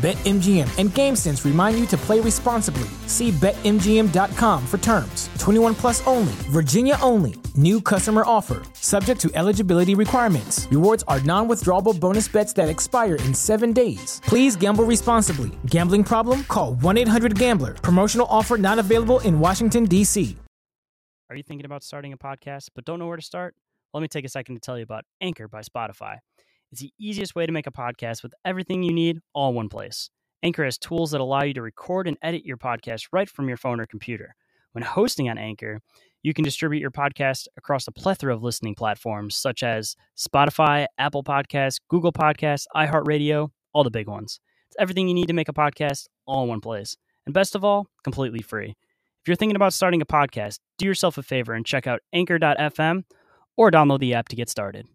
BetMGM and GameSense remind you to play responsibly. See BetMGM.com for terms. 21 plus only, Virginia only. New customer offer, subject to eligibility requirements. Rewards are non withdrawable bonus bets that expire in seven days. Please gamble responsibly. Gambling problem? Call 1 800 Gambler. Promotional offer not available in Washington, D.C. Are you thinking about starting a podcast but don't know where to start? Let me take a second to tell you about Anchor by Spotify. It's the easiest way to make a podcast with everything you need all in one place. Anchor has tools that allow you to record and edit your podcast right from your phone or computer. When hosting on Anchor, you can distribute your podcast across a plethora of listening platforms such as Spotify, Apple Podcasts, Google Podcasts, iHeartRadio, all the big ones. It's everything you need to make a podcast all in one place. And best of all, completely free. If you're thinking about starting a podcast, do yourself a favor and check out anchor.fm or download the app to get started.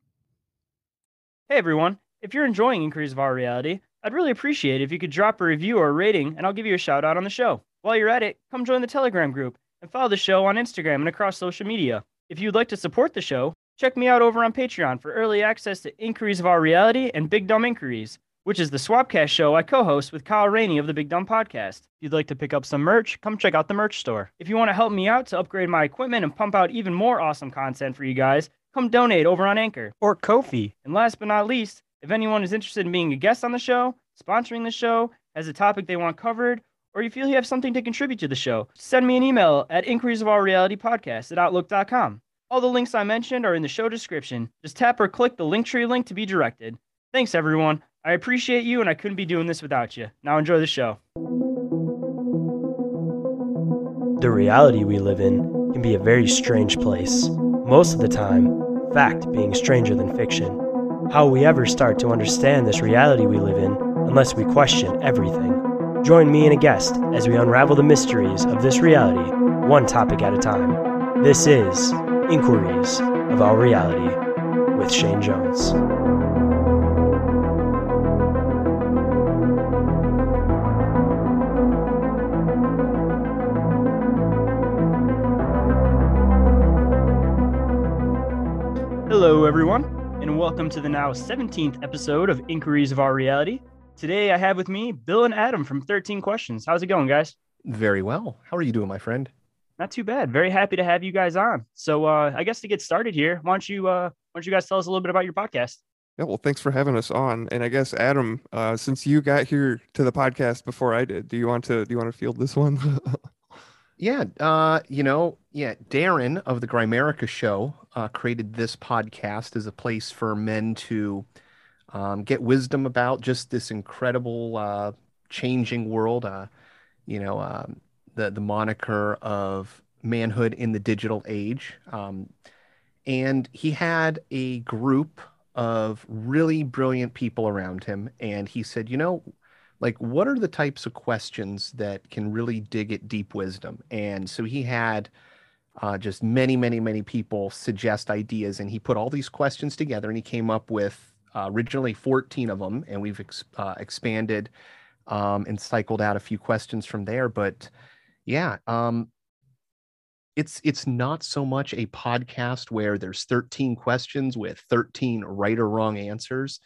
Hey everyone, if you're enjoying Inquiries of Our Reality, I'd really appreciate it if you could drop a review or a rating and I'll give you a shout out on the show. While you're at it, come join the Telegram group and follow the show on Instagram and across social media. If you'd like to support the show, check me out over on Patreon for early access to Inquiries of Our Reality and Big Dumb Inquiries, which is the Swapcast show I co-host with Kyle Rainey of the Big Dumb Podcast. If you'd like to pick up some merch, come check out the merch store. If you want to help me out to upgrade my equipment and pump out even more awesome content for you guys, come donate over on Anchor or Ko-fi. And last but not least, if anyone is interested in being a guest on the show, sponsoring the show, has a topic they want covered, or you feel you have something to contribute to the show, send me an email at inquiries of our reality podcast at outlook.com. All the links I mentioned are in the show description. Just tap or click the Linktree link to be directed. Thanks, everyone. I appreciate you, and I couldn't be doing this without you. Now enjoy the show. The reality we live in can be a very strange place. Most of the time, fact being stranger than fiction. How we ever start to understand this reality we live in unless we question everything? Join me and a guest as we unravel the mysteries of this reality, one topic at a time. This is Inquiries of Our Reality with Shane Jones. Welcome to the now 17th episode of Inquiries of Our Reality. Today, I have with me Bill and Adam from 13 Questions. How's it going, guys? Very well. How are you doing, my friend? Not too bad. Very happy to have you guys on. So, uh, I guess to get started here, why don't you uh, why don't you guys tell us a little bit about your podcast? Yeah, well, thanks for having us on. And I guess Adam, uh, since you got here to the podcast before I did, do you want to do you want to field this one? Yeah, uh, you know, yeah, Darren of the Grimerica show uh, created this podcast as a place for men to um, get wisdom about just this incredible uh, changing world. Uh, you know, um, the the moniker of manhood in the digital age, um, and he had a group of really brilliant people around him, and he said, you know like what are the types of questions that can really dig at deep wisdom? And so he had uh, just many many many people suggest ideas and he put all these questions together and he came up with uh, originally 14 of them and we've ex- uh, expanded um, and cycled out a few questions from there. But yeah um, it's it's not so much a podcast where there's 13 questions with 13 right or wrong answers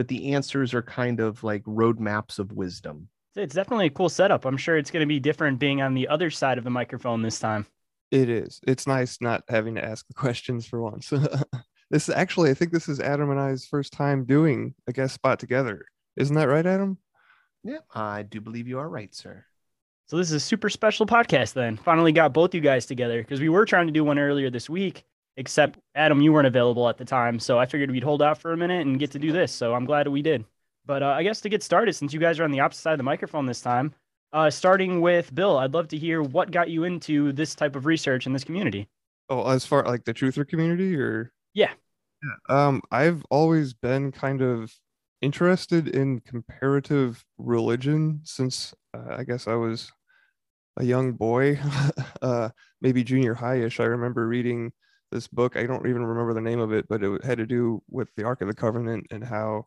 but the answers are kind of like roadmaps of wisdom. It's definitely a cool setup. I'm sure it's going to be different being on the other side of the microphone this time. It is. It's nice not having to ask the questions for once. this is actually, I think this is Adam and I's first time doing a guest spot together. Isn't that right, Adam? Yeah, I do believe you are right, sir. So this is a super special podcast then. Finally got both you guys together because we were trying to do one earlier this week except Adam, you weren't available at the time. So I figured we'd hold out for a minute and get to do this. So I'm glad we did. But uh, I guess to get started, since you guys are on the opposite side of the microphone this time, Uh, starting with Bill, I'd love to hear what got you into this type of research in this community. Oh, as far like the truther community, or yeah, yeah. Um, I've always been kind of interested in comparative religion since uh, I guess I was a young boy, uh, maybe junior high-ish. I remember reading this book. I don't even remember the name of it, but it had to do with the Ark of the Covenant and how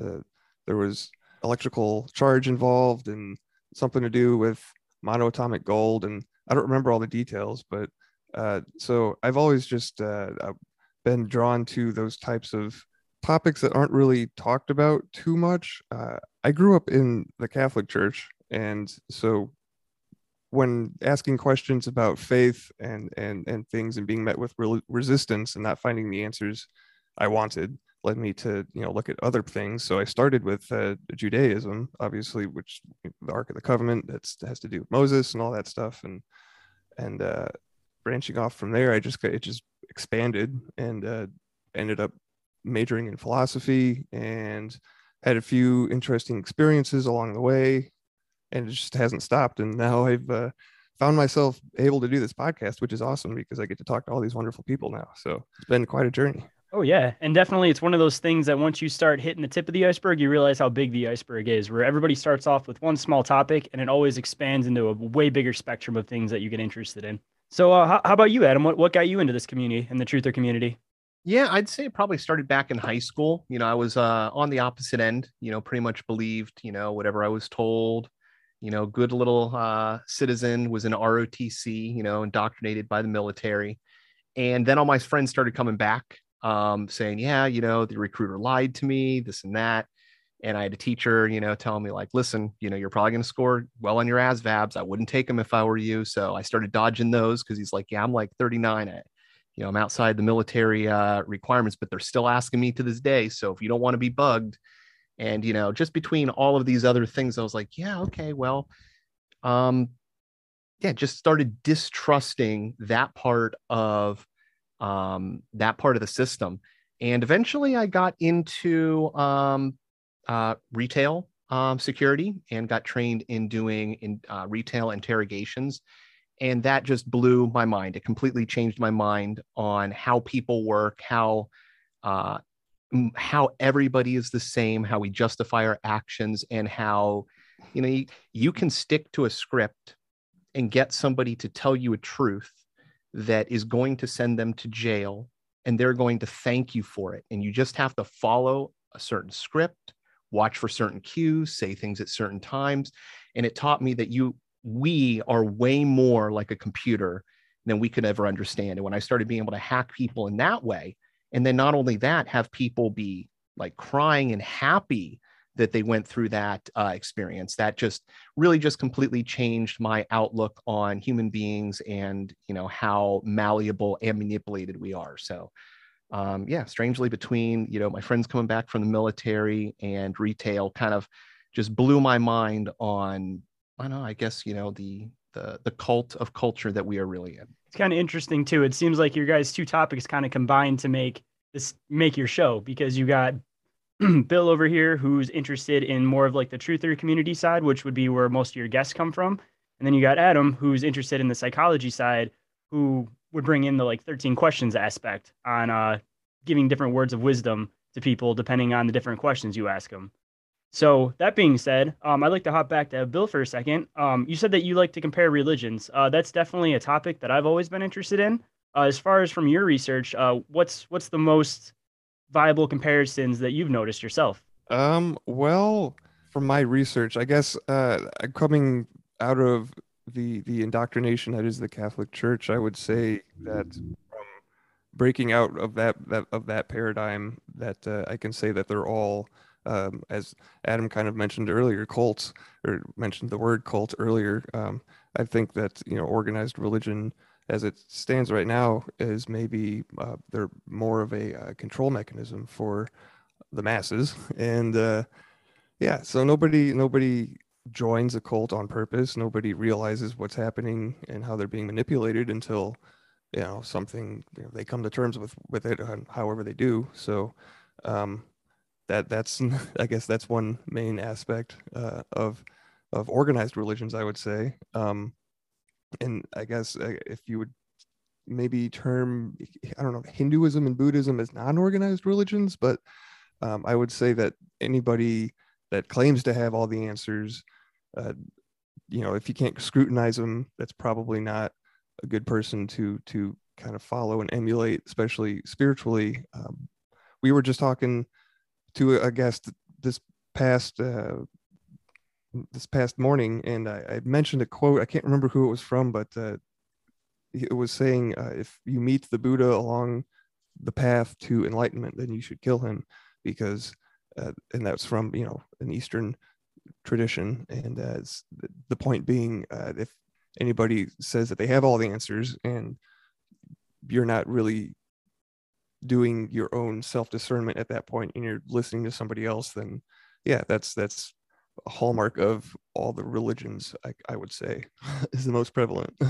uh, there was electrical charge involved and something to do with monoatomic gold. And I don't remember all the details, but uh, so I've always just uh, been drawn to those types of topics that aren't really talked about too much. Uh, I grew up in the Catholic Church, and so when asking questions about faith and and and things and being met with re- resistance and not finding the answers I wanted led me to you know look at other things. So i started with uh, judaism obviously which the ark of the covenant that has to do with moses and all that stuff. And and uh, branching off from there i just it just expanded and uh, ended up majoring in philosophy and had a few interesting experiences along the way and it just hasn't stopped. And now I've uh, found myself able to do this podcast, which is awesome because I get to talk to all these wonderful people now. So it's been quite a journey. Oh yeah, and definitely it's one of those things that once you start hitting the tip of the iceberg, you realize how big the iceberg is. Where everybody starts off with one small topic, and it always expands into a way bigger spectrum of things that you get interested in. So, uh, how, how, about you, Adam? What what got you into this community and the truther community? Yeah, I'd say it probably started back in high school. You know, I was uh, on the opposite end. You know, pretty much believed you know whatever I was told you know, good little uh, citizen, was in ROTC, you know, indoctrinated by the military. And then all my friends started coming back um, saying, yeah, you know, the recruiter lied to me, this and that. And I had a teacher, you know, telling me like, listen, you know, you're probably going to score well on your ASVABs. I wouldn't take them if I were you. So I started dodging those because he's like, yeah, I'm like 39. At, you know, I'm outside the military uh, requirements, but they're still asking me to this day. So if you don't want to be bugged, and you know just between all of these other things i was like yeah okay well um yeah just started distrusting that part of um that part of the system. And eventually i got into um uh retail um security and got trained in doing in uh, retail interrogations. And that just blew my mind. It completely changed my mind on how people work how uh, how everybody is the same, how we justify our actions, and how you know you, you can stick to a script and get somebody to tell you a truth that is going to send them to jail and they're going to thank you for it and you just have to follow a certain script watch for certain cues say things at certain times and it taught me that you we are way more like a computer than we could ever understand and when i started being able to hack people in that way and then not only that have people be like crying and happy that they went through that uh, experience. That just really just completely changed my outlook on human beings and you know how malleable and manipulated we are. So um, yeah strangely between you know my friends coming back from the military and retail kind of just blew my mind on i don't know i guess you know the the the cult of culture that we are really in it's kind of interesting too. It seems like your guys' two topics kind of combined to make this make your show because you got Bill over here who's interested in more of like the truther community side, which would be where most of your guests come from. And then you got Adam who's interested in the psychology side, who would bring in the like 13 questions aspect on uh, giving different words of wisdom to people depending on the different questions you ask them. So that being said, um, I'd like to hop back to Bill for a second. Um, you said that you like to compare religions. Uh, that's definitely a topic that I've always been interested in. Uh, as far as from your research, uh, what's what's the most viable comparisons that you've noticed yourself? Um, well, from my research, I guess uh, coming out of the the indoctrination that is the Catholic Church, I would say that from breaking out of that, that of that paradigm, that uh, I can say that they're all um, as Adam kind of mentioned earlier, cults or mentioned the word cult earlier. Um, I think that you know organized religion, as it stands right now, is maybe uh, they're more of a uh, control mechanism for the masses, and uh, yeah, so nobody nobody joins a cult on purpose. Nobody realizes what's happening and how they're being manipulated until you know something you know, they come to terms with with it, however they do. So. Um, that that's I guess that's one main aspect uh, of of organized religions, I would say. Um, and I guess uh, if you would maybe term I don't know Hinduism and Buddhism as non-organized religions, but um, I would say that anybody that claims to have all the answers, uh, you know, if you can't scrutinize them, that's probably not a good person to to kind of follow and emulate, especially spiritually. Um, we were just talking to a guest this past uh, this past morning, and I, I, mentioned a quote. I can't remember who it was from, but uh, it was saying, uh, "If you meet the Buddha along the path to enlightenment, then you should kill him," because, uh, and that's from you know an Eastern tradition, and as the point being, uh, if anybody says that they have all the answers and you're not really doing your own self discernment at that point and you're listening to somebody else then yeah that's that's a hallmark of all the religions i, I would say is the most prevalent.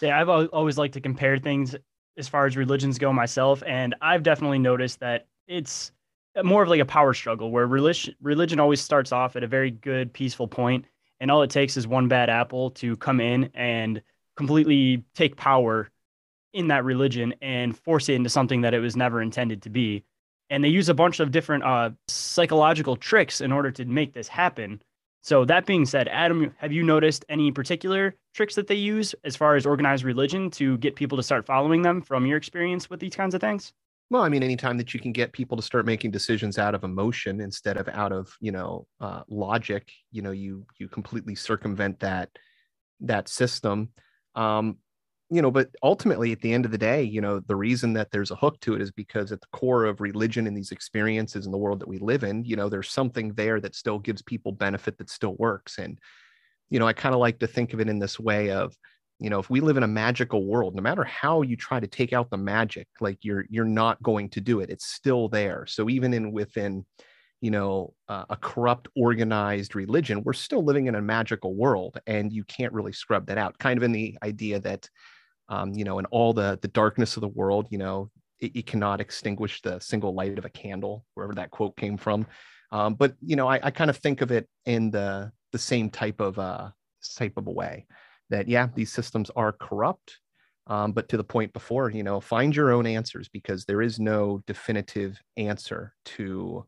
Yeah i've always liked to compare things as far as religions go myself and i've definitely noticed that it's more of like a power struggle where religion religion always starts off at a very good peaceful point and all it takes is one bad apple to come in and completely take power in that religion and force it into something that it was never intended to be and they use a bunch of different uh, psychological tricks in order to make this happen. So that being said, Adam, have you noticed any particular tricks that they use as far as organized religion to get people to start following them from your experience with these kinds of things? Well, I mean, anytime that you can get people to start making decisions out of emotion instead of out of you know uh, logic, you know, you you completely circumvent that that system. Um, you know, but ultimately at the end of the day, you know, the reason that there's a hook to it is because at the core of religion and these experiences in the world that we live in, you know, there's something there that still gives people benefit that still works. And, you know, I kind of like to think of it in this way of, you know, if we live in a magical world, no matter how you try to take out the magic, like you're you're not going to do it. It's still there. So even in within, you know, uh, a corrupt organized religion, we're still living in a magical world, and you can't really scrub that out. Kind of in the idea that um, you know, in all the the darkness of the world, you know, it, it, cannot extinguish the single light of a candle, wherever that quote came from. Um, but you know, I, I kind of think of it in the the same type of uh, type of a way that yeah, these systems are corrupt. Um, but to the point before, you know, find your own answers because there is no definitive answer to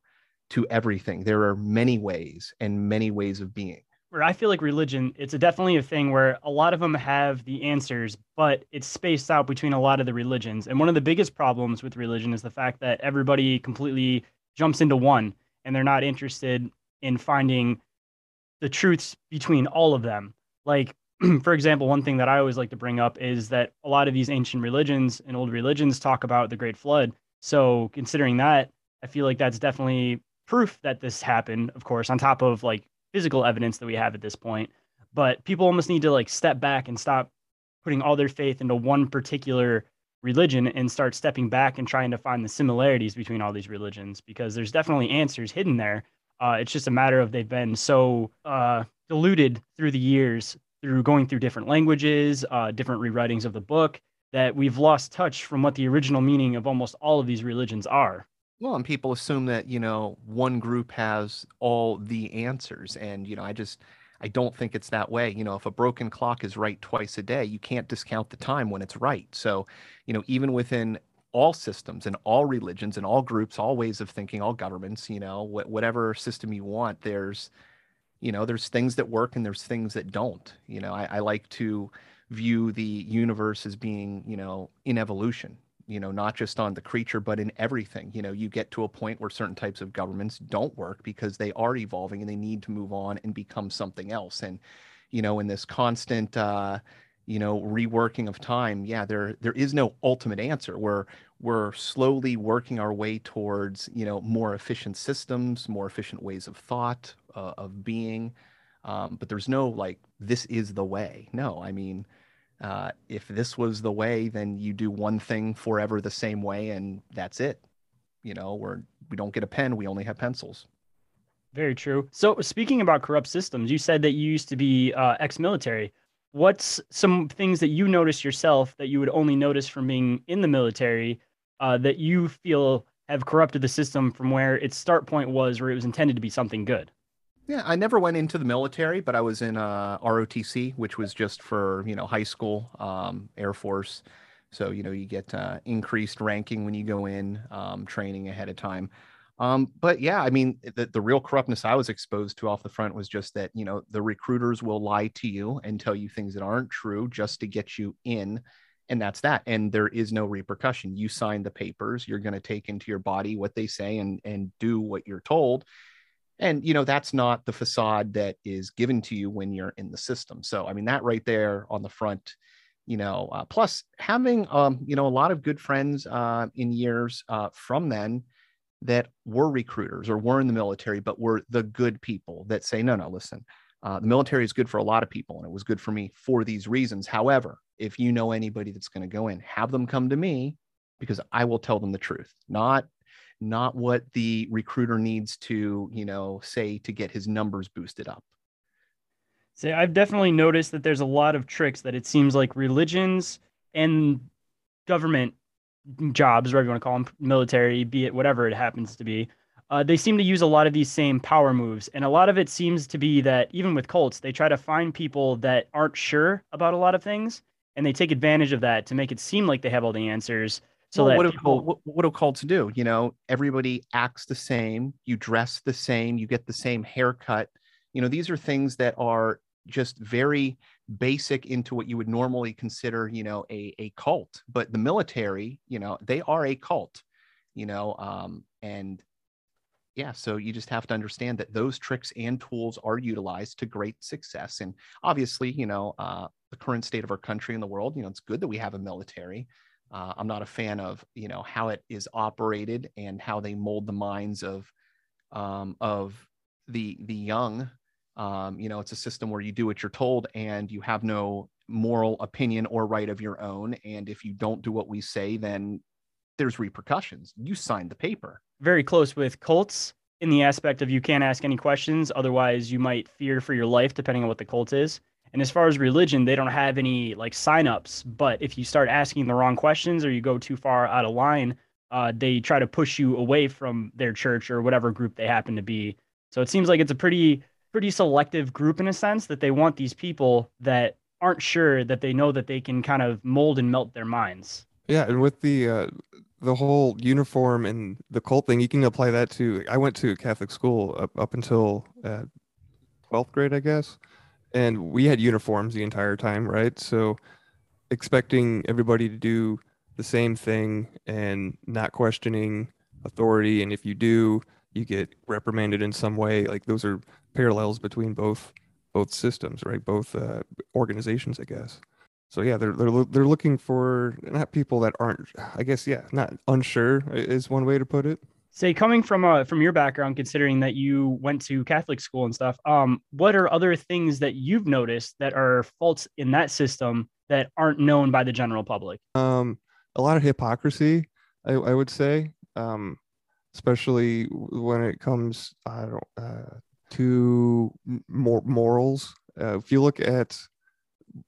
to everything. There are many ways and many ways of being where I feel like religion, it's a definitely a thing where a lot of them have the answers, but it's spaced out between a lot of the religions. And one of the biggest problems with religion is the fact that everybody completely jumps into one and they're not interested in finding the truths between all of them. Like, for example, one thing that I always like to bring up is that a lot of these ancient religions and old religions talk about the Great Flood. So, considering that, I feel like that's definitely proof that this happened, of course, on top of like physical evidence that we have at this point. But people almost need to like step back and stop putting all their faith into one particular religion and start stepping back and trying to find the similarities between all these religions because there's definitely answers hidden there. Uh, it's just a matter of they've been so uh, diluted through the years through going through different languages, uh, different rewritings of the book, that we've lost touch from what the original meaning of almost all of these religions are. Well, and people assume that, you know, one group has all the answers. And, you know, I just, I don't think it's that way. You know, if a broken clock is right twice a day, you can't discount the time when it's right. So, you know, even within all systems and all religions and all groups, all ways of thinking, all governments, you know, wh- whatever system you want, there's, you know, there's things that work and there's things that don't. You know, I, I like to view the universe as being, you know, in evolution you know not just on the creature but in everything. You know you get to a point where certain types of governments don't work because they are evolving and they need to move on and become something else. And you know in this constant uh you know reworking of time yeah there there is no ultimate answer. We're we're slowly working our way towards you know more efficient systems more efficient ways of thought uh, of being. Um, but there's no like this is the way. No i mean uh, if this was the way, then you do one thing forever the same way, and that's it. You know, we're we don't get a pen; we only have pencils. Very true. So, speaking about corrupt systems, you said that you used to be uh, ex-military. What's some things that you notice yourself that you would only notice from being in the military uh, that you feel have corrupted the system from where its start point was, where it was intended to be something good? Yeah, I never went into the military, but I was in uh, ROTC, which was just for you know high school, um, Air Force. So you know you get uh, increased ranking when you go in, um, training ahead of time. Um, but yeah, I mean, the, the real corruptness I was exposed to off the front was just that, you know, the recruiters will lie to you and tell you things that aren't true just to get you in. And that's that. And there is no repercussion. You sign the papers, you're going to take into your body what they say and, and do what you're told. And, you know, that's not the facade that is given to you when you're in the system. So, I mean, that right there on the front, you know, uh, plus having, um, you know, a lot of good friends uh, in years uh, from then that were recruiters or were in the military, but were the good people that say, no, no, listen, uh, the military is good for a lot of people, and it was good for me for these reasons. However, if you know anybody that's going to go in, have them come to me because I will tell them the truth, not not what the recruiter needs to, you know, say to get his numbers boosted up. Say, I've definitely noticed that there's a lot of tricks that it seems like religions and government jobs, whatever you want to call them, military, be it whatever it happens to be, uh, they seem to use a lot of these same power moves. And a lot of it seems to be that even with cults, they try to find people that aren't sure about a lot of things and they take advantage of that to make it seem like they have all the answers. So well, what, people... do, what, what do cults do? You know, everybody acts the same, you dress the same, you get the same haircut. You know, these are things that are just very basic into what you would normally consider, you know, a, a cult. But the military, you know, they are a cult, you know, um, and yeah, so you just have to understand that those tricks and tools are utilized to great success. And obviously, you know, uh, the current state of our country and the world, you know, it's good that we have a military. Uh, I'm not a fan of, you know, how it is operated and how they mold the minds of, um, of the the young um, you know, it's a system where you do what you're told and you have no moral opinion or right of your own. And if you don't do what we say, then there's repercussions. You signed the paper. Very close with cults in the aspect of you can't ask any questions. Otherwise, you might fear for your life, depending on what the cult is. And as far as religion, they don't have any like signups. But if you start asking the wrong questions or you go too far out of line, uh, they try to push you away from their church or whatever group they happen to be. So it seems like it's a pretty pretty selective group in a sense that they want these people that aren't sure that they know that they can kind of mold and melt their minds. Yeah, and with the uh, the whole uniform and the cult thing, you can apply that to. I went to Catholic school up up until uh, twelfth grade, I guess, and we had uniforms the entire time, right? So expecting everybody to do the same thing and not questioning authority, and if you do, you get reprimanded in some way. Like those are parallels between both both systems, right? Both uh, organizations, I guess. So yeah, they're they're they're looking for not people that aren't, I guess, yeah, not unsure is one way to put it. Say, coming from uh from your background, considering that you went to Catholic school and stuff, um, what are other things that you've noticed that are faults in that system that aren't known by the general public? Um, a lot of hypocrisy, I, I would say, um, especially when it comes, I don't, uh, to more morals. Uh, if you look at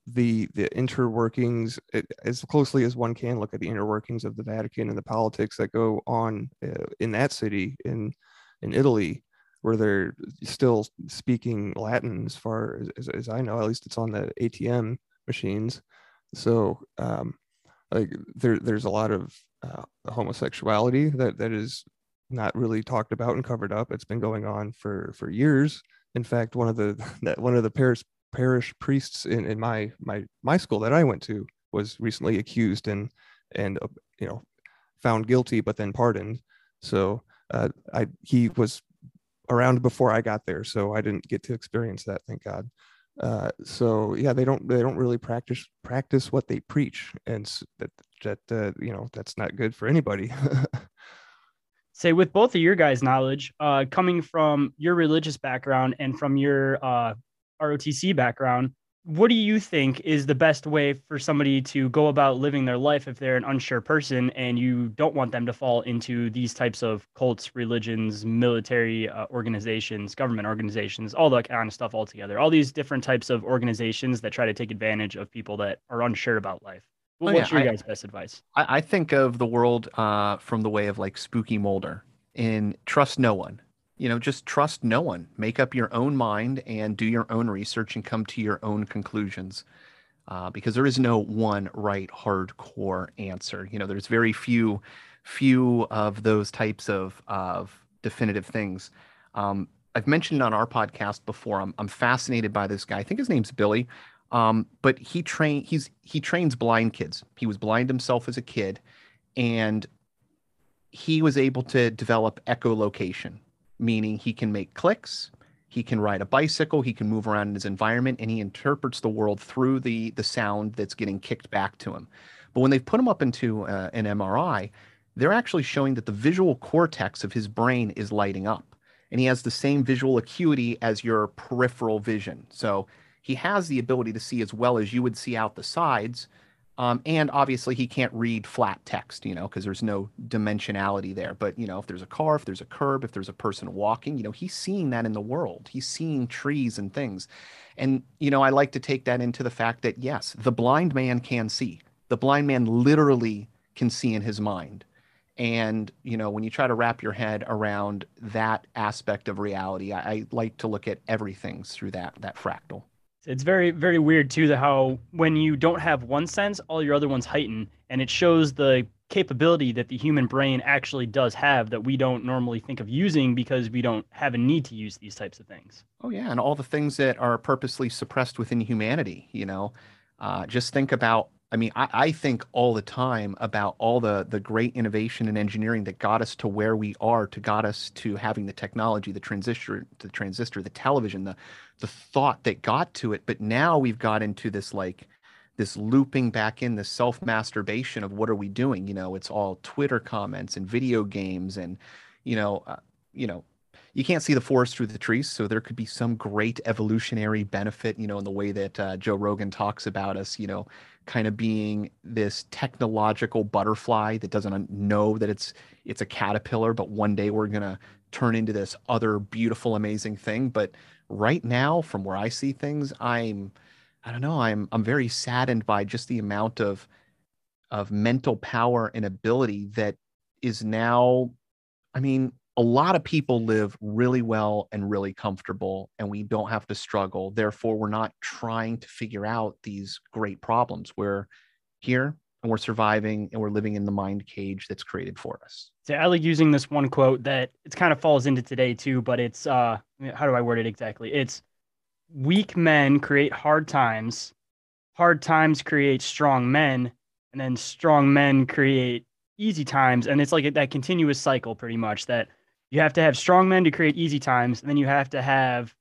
the the interworkings it, as closely as one can look at the interworkings of the Vatican and the politics that go on uh, in that city in in Italy, where they're still speaking Latin as far as, as, as I know. At least it's on the ATM machines. So um, like there there's a lot of uh, homosexuality that that is not really talked about and covered up. It's been going on for for years. In fact, one of the that one of the parish parish priests in, in my my my school that I went to was recently accused and and uh, you know found guilty but then pardoned. So uh, I he was around before I got there, so I didn't get to experience that. Thank God. Uh, so yeah, they don't they don't really practice practice what they preach, and that that uh, you know that's not good for anybody. say with both of your guys' knowledge, uh, coming from your religious background and from your uh, ROTC background, what do you think is the best way for somebody to go about living their life if they're an unsure person and you don't want them to fall into these types of cults, religions, military uh, organizations, government organizations, all that kind of stuff altogether? All these different types of organizations that try to take advantage of people that are unsure about life. Well, oh, what's yeah, your guys' best advice? I, I, think of the world uh, from the way of like Spooky Mulder and trust no one. You know, just trust no one. Make up your own mind and do your own research and come to your own conclusions. Uh, because there is no one right hardcore answer. You know, there's very few, few of those types of of definitive things. Um, I've mentioned on our podcast before. I'm I'm fascinated by this guy. I think his name's Billy. Um, but he train he's he trains blind kids. He was blind himself as a kid, and he was able to develop echolocation, meaning he can make clicks, he can ride a bicycle, he can move around in his environment, and he interprets the world through the the sound that's getting kicked back to him. But when they've put him up into uh, an MRI, they're actually showing that the visual cortex of his brain is lighting up, and he has the same visual acuity as your peripheral vision. So he has the ability to see as well as you would see out the sides. Um, and obviously, he can't read flat text, you know, because there's no dimensionality there. But, you know, if there's a car, if there's a curb, if there's a person walking, you know, he's seeing that in the world. He's seeing trees and things. And, you know, I like to take that into the fact that, yes, the blind man can see. The blind man literally can see in his mind. And, you know, when you try to wrap your head around that aspect of reality, I, I like to look at everything through that, that fractal. It's very, very weird too that how when you don't have one sense, all your other ones heighten, and it shows the capability that the human brain actually does have that we don't normally think of using because we don't have a need to use these types of things. Oh yeah, and all the things that are purposely suppressed within humanity. You know, uh, just think about I mean, I, I, think all the time about all the the great innovation and engineering that got us to where we are, to got us to having the technology, the transistor, the transistor, the television, the the thought that got to it. But now we've got into this like this looping back in, this self masturbation of what are we doing? You know, it's all Twitter comments and video games, and you know, uh, you know, you can't see the forest through the trees. So there could be some great evolutionary benefit, you know, in the way that uh, Joe Rogan talks about us, you know, kind of being this technological butterfly that doesn't know that it's it's a caterpillar but one day we're going to turn into this other beautiful amazing thing. But right now from where i see things i'm i don't know i'm i'm very saddened by just the amount of of mental power and ability that is now i mean a lot of people live really well and really comfortable and we don't have to struggle. Therefore we're not trying to figure out these great problems. We're here and we're surviving and we're living in the mind cage that's created for us. So i like using this one quote that it kind of falls into today too but it's uh how do i word it exactly? It's weak men create hard times hard times create strong men and then strong men create easy times and it's like that continuous cycle pretty much that you have to have strong men to create easy times, and then you have to have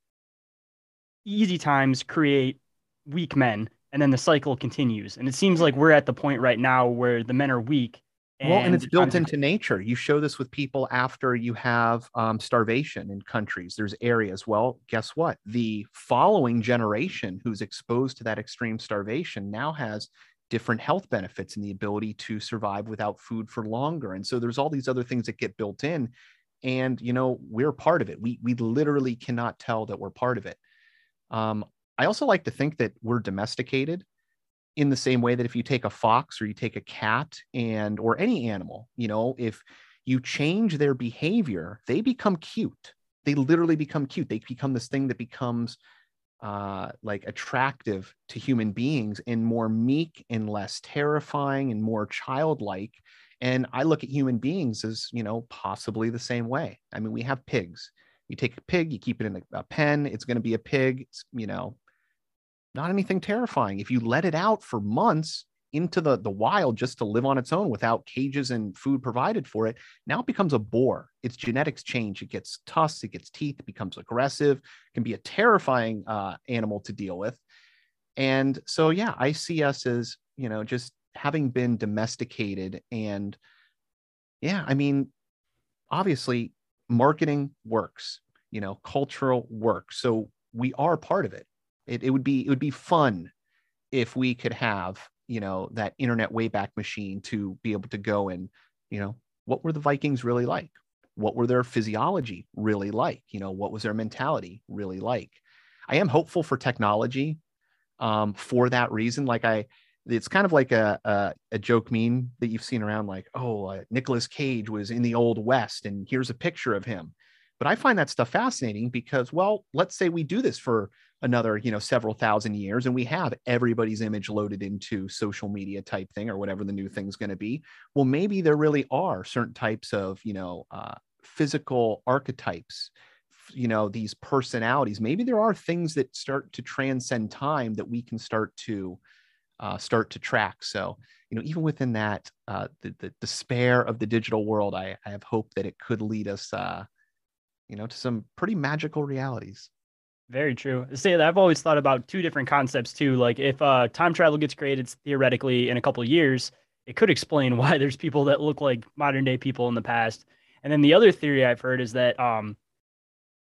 easy times create weak men, and then the cycle continues. And it seems like we're at the point right now where the men are weak. And well, and it's built into nature. You show this with people after you have um, starvation in countries. There's areas. Well, guess what? The following generation who's exposed to that extreme starvation now has different health benefits and the ability to survive without food for longer. And so there's all these other things that get built in and you know we're part of it. We we literally cannot tell that we're part of it. Um, i also like to think that we're domesticated in the same way that if you take a fox or you take a cat and or any animal you know if you change their behavior they become cute. They literally become cute. They become this thing that becomes uh, like attractive to human beings and more meek and less terrifying and more childlike and I look at human beings as, you know, possibly the same way. I mean, we have pigs. You take a pig, you keep it in a, a pen, it's going to be a pig. It's, you know, not anything terrifying. If you let it out for months into the, the wild just to live on its own without cages and food provided for it, now it becomes a boar. Its genetics change. It gets tusks, it gets teeth, becomes aggressive, can be a terrifying uh, animal to deal with. And so, yeah, I see us as, you know, just having been domesticated and yeah i mean obviously marketing works you know cultural work so we are part of it. it it would be it would be fun if we could have you know that internet wayback machine to be able to go and you know what were the vikings really like? What were their physiology really like? You know what was their mentality really like? I am hopeful for technology um, for that reason. Like i it's kind of like a, a, a joke meme that you've seen around like oh uh, Nicolas Cage was in the old west and here's a picture of him But I find that stuff fascinating because, well, let's say we do this for another, you know, several thousand years and we have everybody's image loaded into social media type thing or whatever the new thing's going to be. Well, maybe there really are certain types of, you know, uh, physical archetypes you know these personalities maybe there are things that start to transcend time that we can start to uh, start to track so you know even within that uh, the, the despair of the digital world I, I have hope that it could lead us uh, you know to some pretty magical realities very true. Say that I've always thought about two different concepts too. Like if uh, time travel gets created theoretically in a couple years, it could explain why there's people that look like modern day people in the past. And then the other theory I've heard is that um,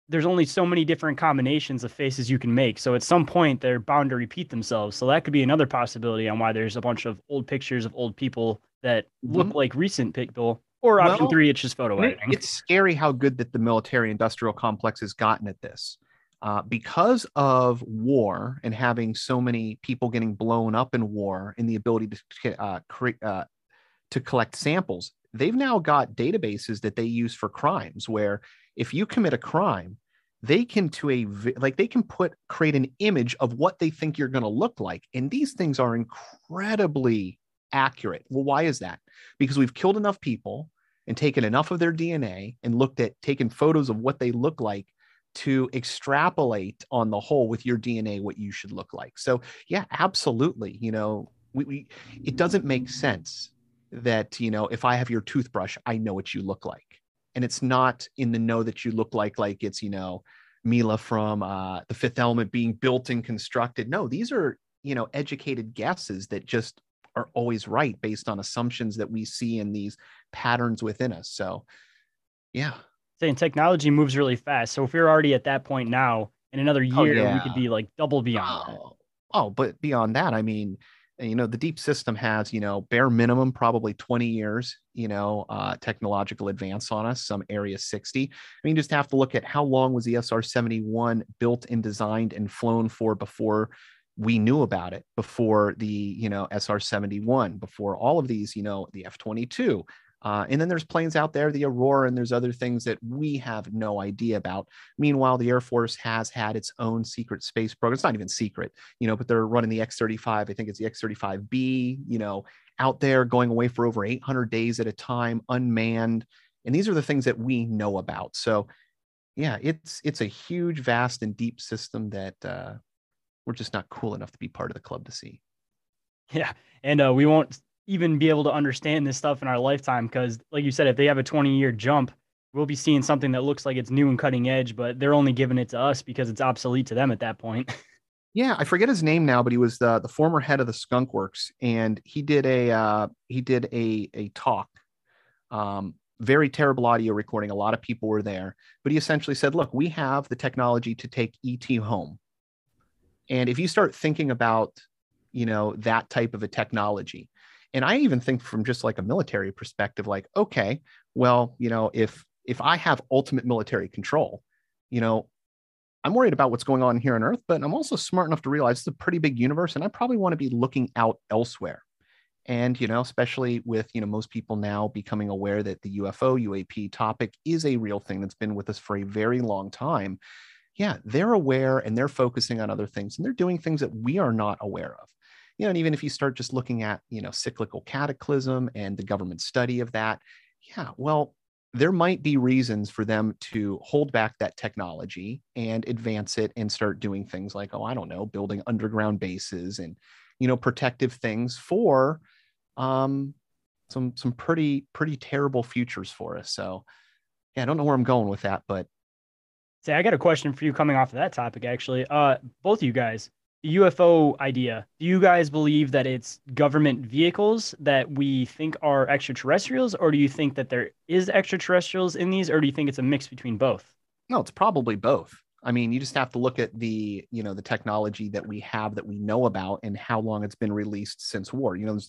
there's only so many different combinations of faces you can make. So at some point they're bound to repeat themselves. So that could be another possibility on why there's a bunch of old pictures of old people that mm-hmm. look like recent people. Or option well, three, it's just photo editing. It's scary how good that the military industrial complex has gotten at this. Uh, because of war and having so many people getting blown up in war and the ability to uh, create uh, to collect samples, they've now got databases that they use for crimes where if you commit a crime they can to a like they can put create an image of what they think you're going to look like and these things are incredibly accurate. Well why is that? Because we've killed enough people and taken enough of their dna and looked at taken photos of what they look like to extrapolate on the whole with your dna what you should look like. So yeah absolutely you know we, we it doesn't make sense that you know if i have your toothbrush i know what you look like and it's not in the know that you look like like it's you know Milla from uh, the Fifth Element being built and constructed. No, these are you know educated guesses that just are always right based on assumptions that we see in these patterns within us. So, yeah. Saying technology moves really fast. So if we're already at that point now, in another oh, year, oh, yeah. we could be like double beyond. Oh, oh, but beyond that, I mean, you know the deep system has you know bare minimum probably 20 years you know uh, technological advance on us some area 60 i mean just have to look at how long was the sr-71 built and designed and flown for before we knew about it before the you know sr-71 before all of these you know the f-22 uh, and then there's planes out there, the Aurora, and there's other things that we have no idea about. Meanwhile, the Air Force has had its own secret space program. It's not even secret, you know, but they're running the X 35. I think it's the X 35B, you know, out there going away for over 800 days at a time, unmanned. And these are the things that we know about. So, yeah, it's it's a huge, vast, and deep system that uh, we're just not cool enough to be part of the club to see. Yeah, and uh, we won't even be able to understand this stuff in our lifetime because like you said if they have a 20 year jump we'll be seeing something that looks like it's new and cutting edge but they're only giving it to us because it's obsolete to them at that point. Yeah i forget his name now but he was the, the former head of the skunk works and he did a uh, he did a a talk um, very terrible audio recording. A lot of people were there but he essentially said look we have the technology to take et home. And if you start thinking about you know that type of a technology and i even think from just like a military perspective like okay well you know if if i have ultimate military control you know i'm worried about what's going on here on earth but i'm also smart enough to realize it's a pretty big universe and i probably want to be looking out elsewhere. And you know especially with you know most people now becoming aware that the ufo uap topic is a real thing that's been with us for a very long time yeah they're aware and they're focusing on other things and they're doing things that we are not aware of you know, and even if you start just looking at, you know, cyclical cataclysm and the government study of that, yeah, well, there might be reasons for them to hold back that technology and advance it and start doing things like, oh, I don't know, building underground bases and, you know, protective things for um, some some pretty pretty terrible futures for us. So, yeah, I don't know where I'm going with that, but say I got a question for you coming off of that topic. Actually, uh, both of you guys, UFO idea. Do you guys believe that it's government vehicles that we think are extraterrestrials, or do you think that there is extraterrestrials in these, or do you think it's a mix between both? No, it's probably both. I mean, you just have to look at the, you know, the technology that we have that we know about and how long it's been released since war. You know, it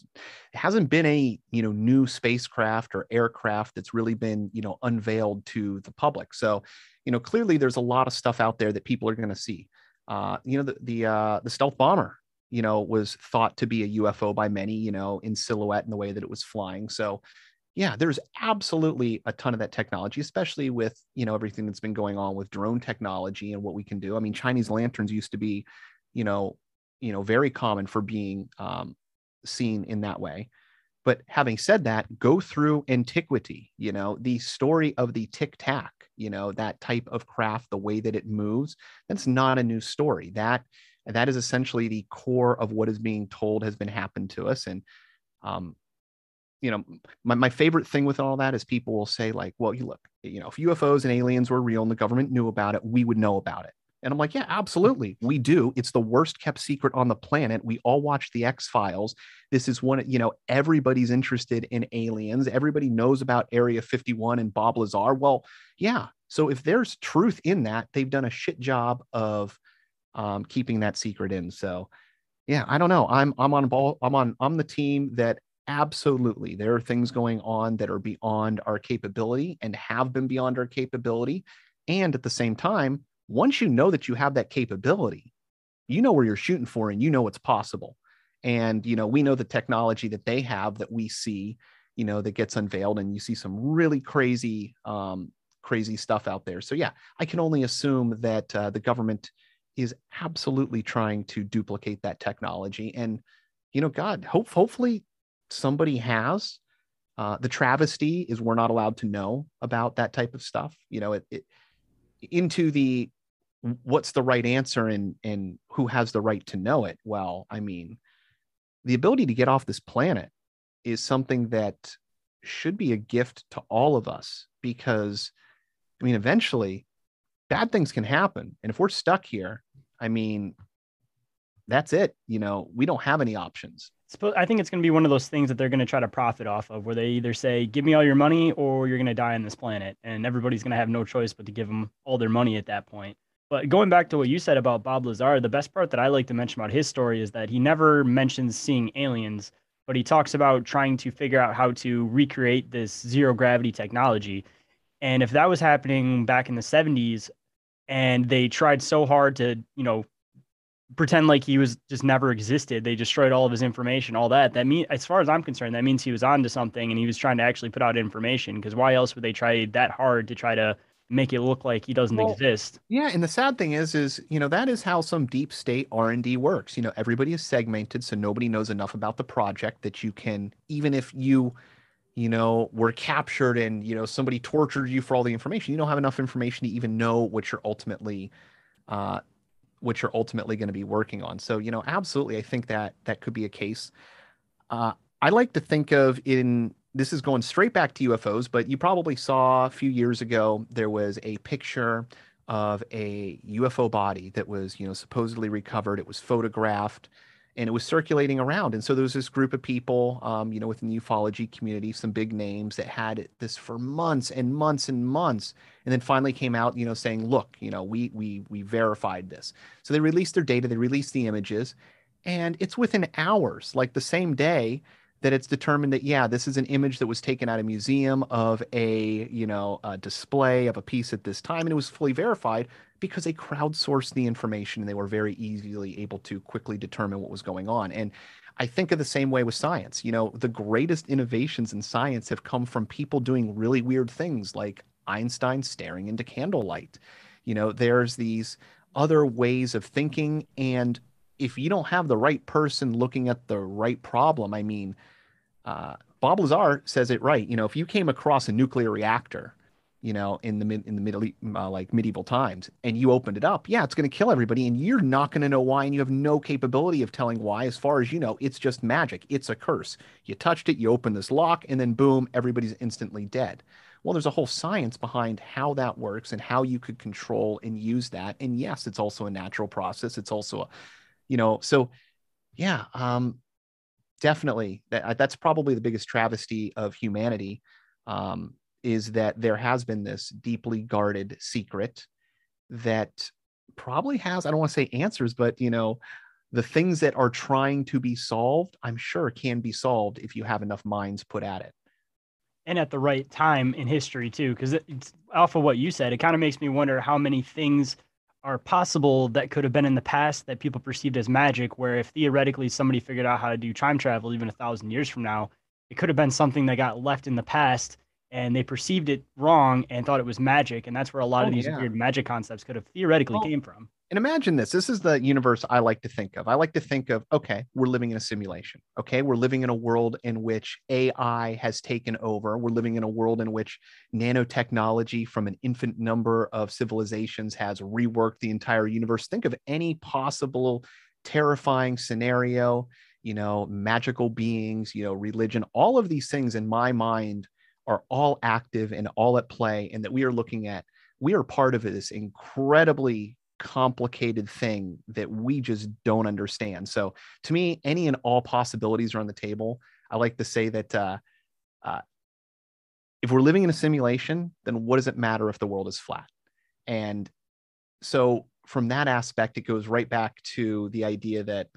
hasn't been a, you know, new spacecraft or aircraft that's really been, you know, unveiled to the public. So, you know, clearly there's a lot of stuff out there that people are going to see. Uh, you know, the the uh, the stealth bomber, you know, was thought to be a UFO by many, you know, in silhouette and the way that it was flying. So, yeah, there's absolutely a ton of that technology, especially with you know everything that's been going on with drone technology and what we can do. I mean, Chinese lanterns used to be, you know, you know, very common for being um, seen in that way. But having said that, go through antiquity. You know, the story of the tic tac. You know, that type of craft, the way that it moves. That's not a new story. That that is essentially the core of what is being told has been happened to us and um, you know, my, my favorite thing with all that is people will say, like, well, you look, you know, if UFOs and aliens were real and the government knew about it, we would know about it. And I'm like, yeah, absolutely. We do. It's the worst kept secret on the planet. We all watch the X Files. This is one, you know, everybody's interested in aliens. Everybody knows about Area 51 and Bob Lazar. Well, yeah. So if there's truth in that, they've done a shit job of um, keeping that secret in. So, yeah, I don't know. I'm I'm on ball. I'm on I'm the team that absolutely there are things going on that are beyond our capability and have been beyond our capability and at the same time once you know that you have that capability you know where you're shooting for and you know what's possible and you know we know the technology that they have that we see you know that gets unveiled and you see some really crazy um, crazy stuff out there so yeah i can only assume that uh, the government is absolutely trying to duplicate that technology and you know god hope hopefully somebody has. Uh, the travesty is we're not allowed to know about that type of stuff. You know, it, it into the what's the right answer and and who has the right to know it. Well, I mean, the ability to get off this planet is something that should be a gift to all of us because, I mean, eventually, bad things can happen, and if we're stuck here, I mean, that's it. You know, we don't have any options. I think it's going to be one of those things that they're going to try to profit off of, where they either say, "Give me all your money," or "You're going to die on this planet," and everybody's going to have no choice but to give them all their money at that point. But going back to what you said about Bob Lazar, the best part that I like to mention about his story is that he never mentions seeing aliens, but he talks about trying to figure out how to recreate this zero gravity technology. And if that was happening back in the 70s, and they tried so hard to, you know, pretend like he was just never existed. They destroyed all of his information, all that. That mean, as far as I'm concerned, that means he was onto something and he was trying to actually put out information. Because why else would they try that hard to try to make it look like he doesn't well, exist? Yeah, and the sad thing is, is you know that is how some deep state R and D works. You know, everybody is segmented, so nobody knows enough about the project that you can, even if you you know, were captured and, you know, somebody tortured you for all the information. You don't have enough information to even know what you're ultimately uh, which you're ultimately going to be working on. So, you know, absolutely, I think that that could be a case. Uh, I like to think of in this is going straight back to UFOs, but you probably saw a few years ago there was a picture of a UFO body that was, you know, supposedly recovered. It was photographed and it was circulating around. And so there was this group of people, um, you know, within the ufology community, some big names that had this for months and months and months, and then finally came out, you know, saying, "Look, you know, we we we verified this." So they released their data, they released the images, and it's within hours, like the same day that it's determined that yeah this is an image that was taken at a museum of a you know a display of a piece at this time and it was fully verified because they crowdsourced the information and they were very easily able to quickly determine what was going on. And i think of the same way with science. You know the greatest innovations in science have come from people doing really weird things like einstein staring into candlelight. You know there's these other ways of thinking and if you don't have the right person looking at the right problem i mean uh, Bob Lazar says it right. You know, if you came across a nuclear reactor, you know, in the in the middle uh, like medieval times, and you opened it up, yeah, it's going to kill everybody, and you're not going to know why, and you have no capability of telling why. As far as you know, it's just magic. It's a curse. You touched it, you open this lock, and then boom, everybody's instantly dead. Well, there's a whole science behind how that works and how you could control and use that. And yes, it's also a natural process. It's also a, you know, so yeah, um, definitely that, that's probably the biggest travesty of humanity um, is that there has been this deeply guarded secret that probably has i don't want to say answers but you know the things that are trying to be solved i'm sure can be solved if you have enough minds put at it. And at the right time in history too because it's off of what you said it kind of makes me wonder how many things are possible that could have been in the past that people perceived as magic where if theoretically somebody figured out how to do time travel even a thousand years from now it could have been something that got left in the past and they perceived it wrong and thought it was magic. And that's where a lot Oh, of these yeah. weird magic concepts could have theoretically Well, came from. And imagine this. This is the universe I like to think of. I like to think of, okay, we're living in a simulation. Okay. We're living in a world in which AI has taken over. We're living in a world in which nanotechnology from an infinite number of civilizations has reworked the entire universe. Think of any possible terrifying scenario, you know, magical beings, you know, religion, all of these things in my mind are all active and all at play, and that we are looking at. We are part of this incredibly complicated thing that we just don't understand. So to me, any and all possibilities are on the table. I like to say that uh, uh, if we're living in a simulation, then what does it matter if the world is flat? And so from that aspect, it goes right back to the idea that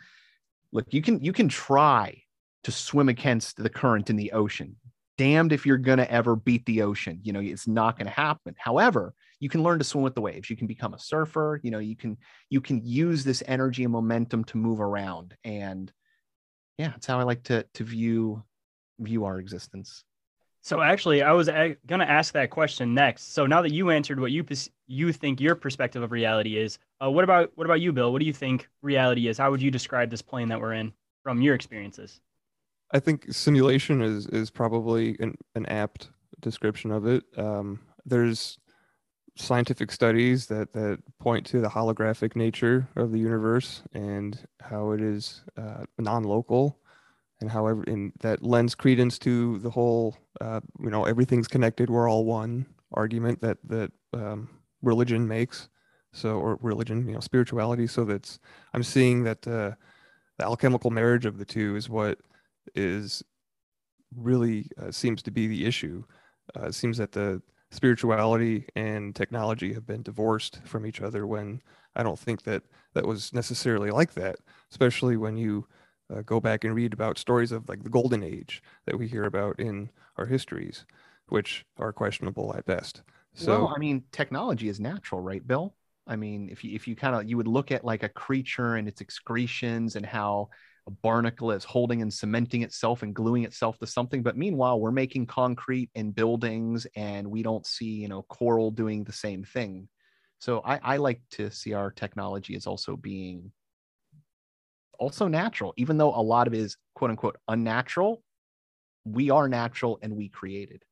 look, you can you can try to swim against the current in the ocean. Damned if you're to ever beat the ocean. You know, it's not to happen. However, you can learn to swim with the waves. You can become a surfer. You know, you can you can use this energy and momentum to move around. And yeah, it's how I like to to view view our existence. So actually, I was going to ask that question next. So now that you answered what you you think your perspective of reality is, uh, what about what about you, Bill? What do you think reality is? How would you describe this plane that we're in from your experiences? I think simulation is is probably an, an apt description of it. Um, there's scientific studies that that point to the holographic nature of the universe and how it is uh, non-local, and however in that lends credence to the whole uh, you know everything's connected, we're all one argument that that um, religion makes. So or religion, you know, spirituality. So that's I'm seeing that uh, the alchemical marriage of the two is what is really uh, seems to be the issue. Uh, it seems that the spirituality and technology have been divorced from each other when I don't think that that was necessarily like that, especially when you uh, go back and read about stories of like the golden age that we hear about in our histories, which are questionable at best. So well, I mean, technology is natural, right, Bill? I mean, if you if you kind of you would look at like a creature and its excretions and how a barnacle is holding and cementing itself and gluing itself to something, but meanwhile we're making concrete and buildings and we don't see you know coral doing the same thing. So I, I like to see our technology as also being also natural, even though a lot of it is quote unquote unnatural. We are natural and we created.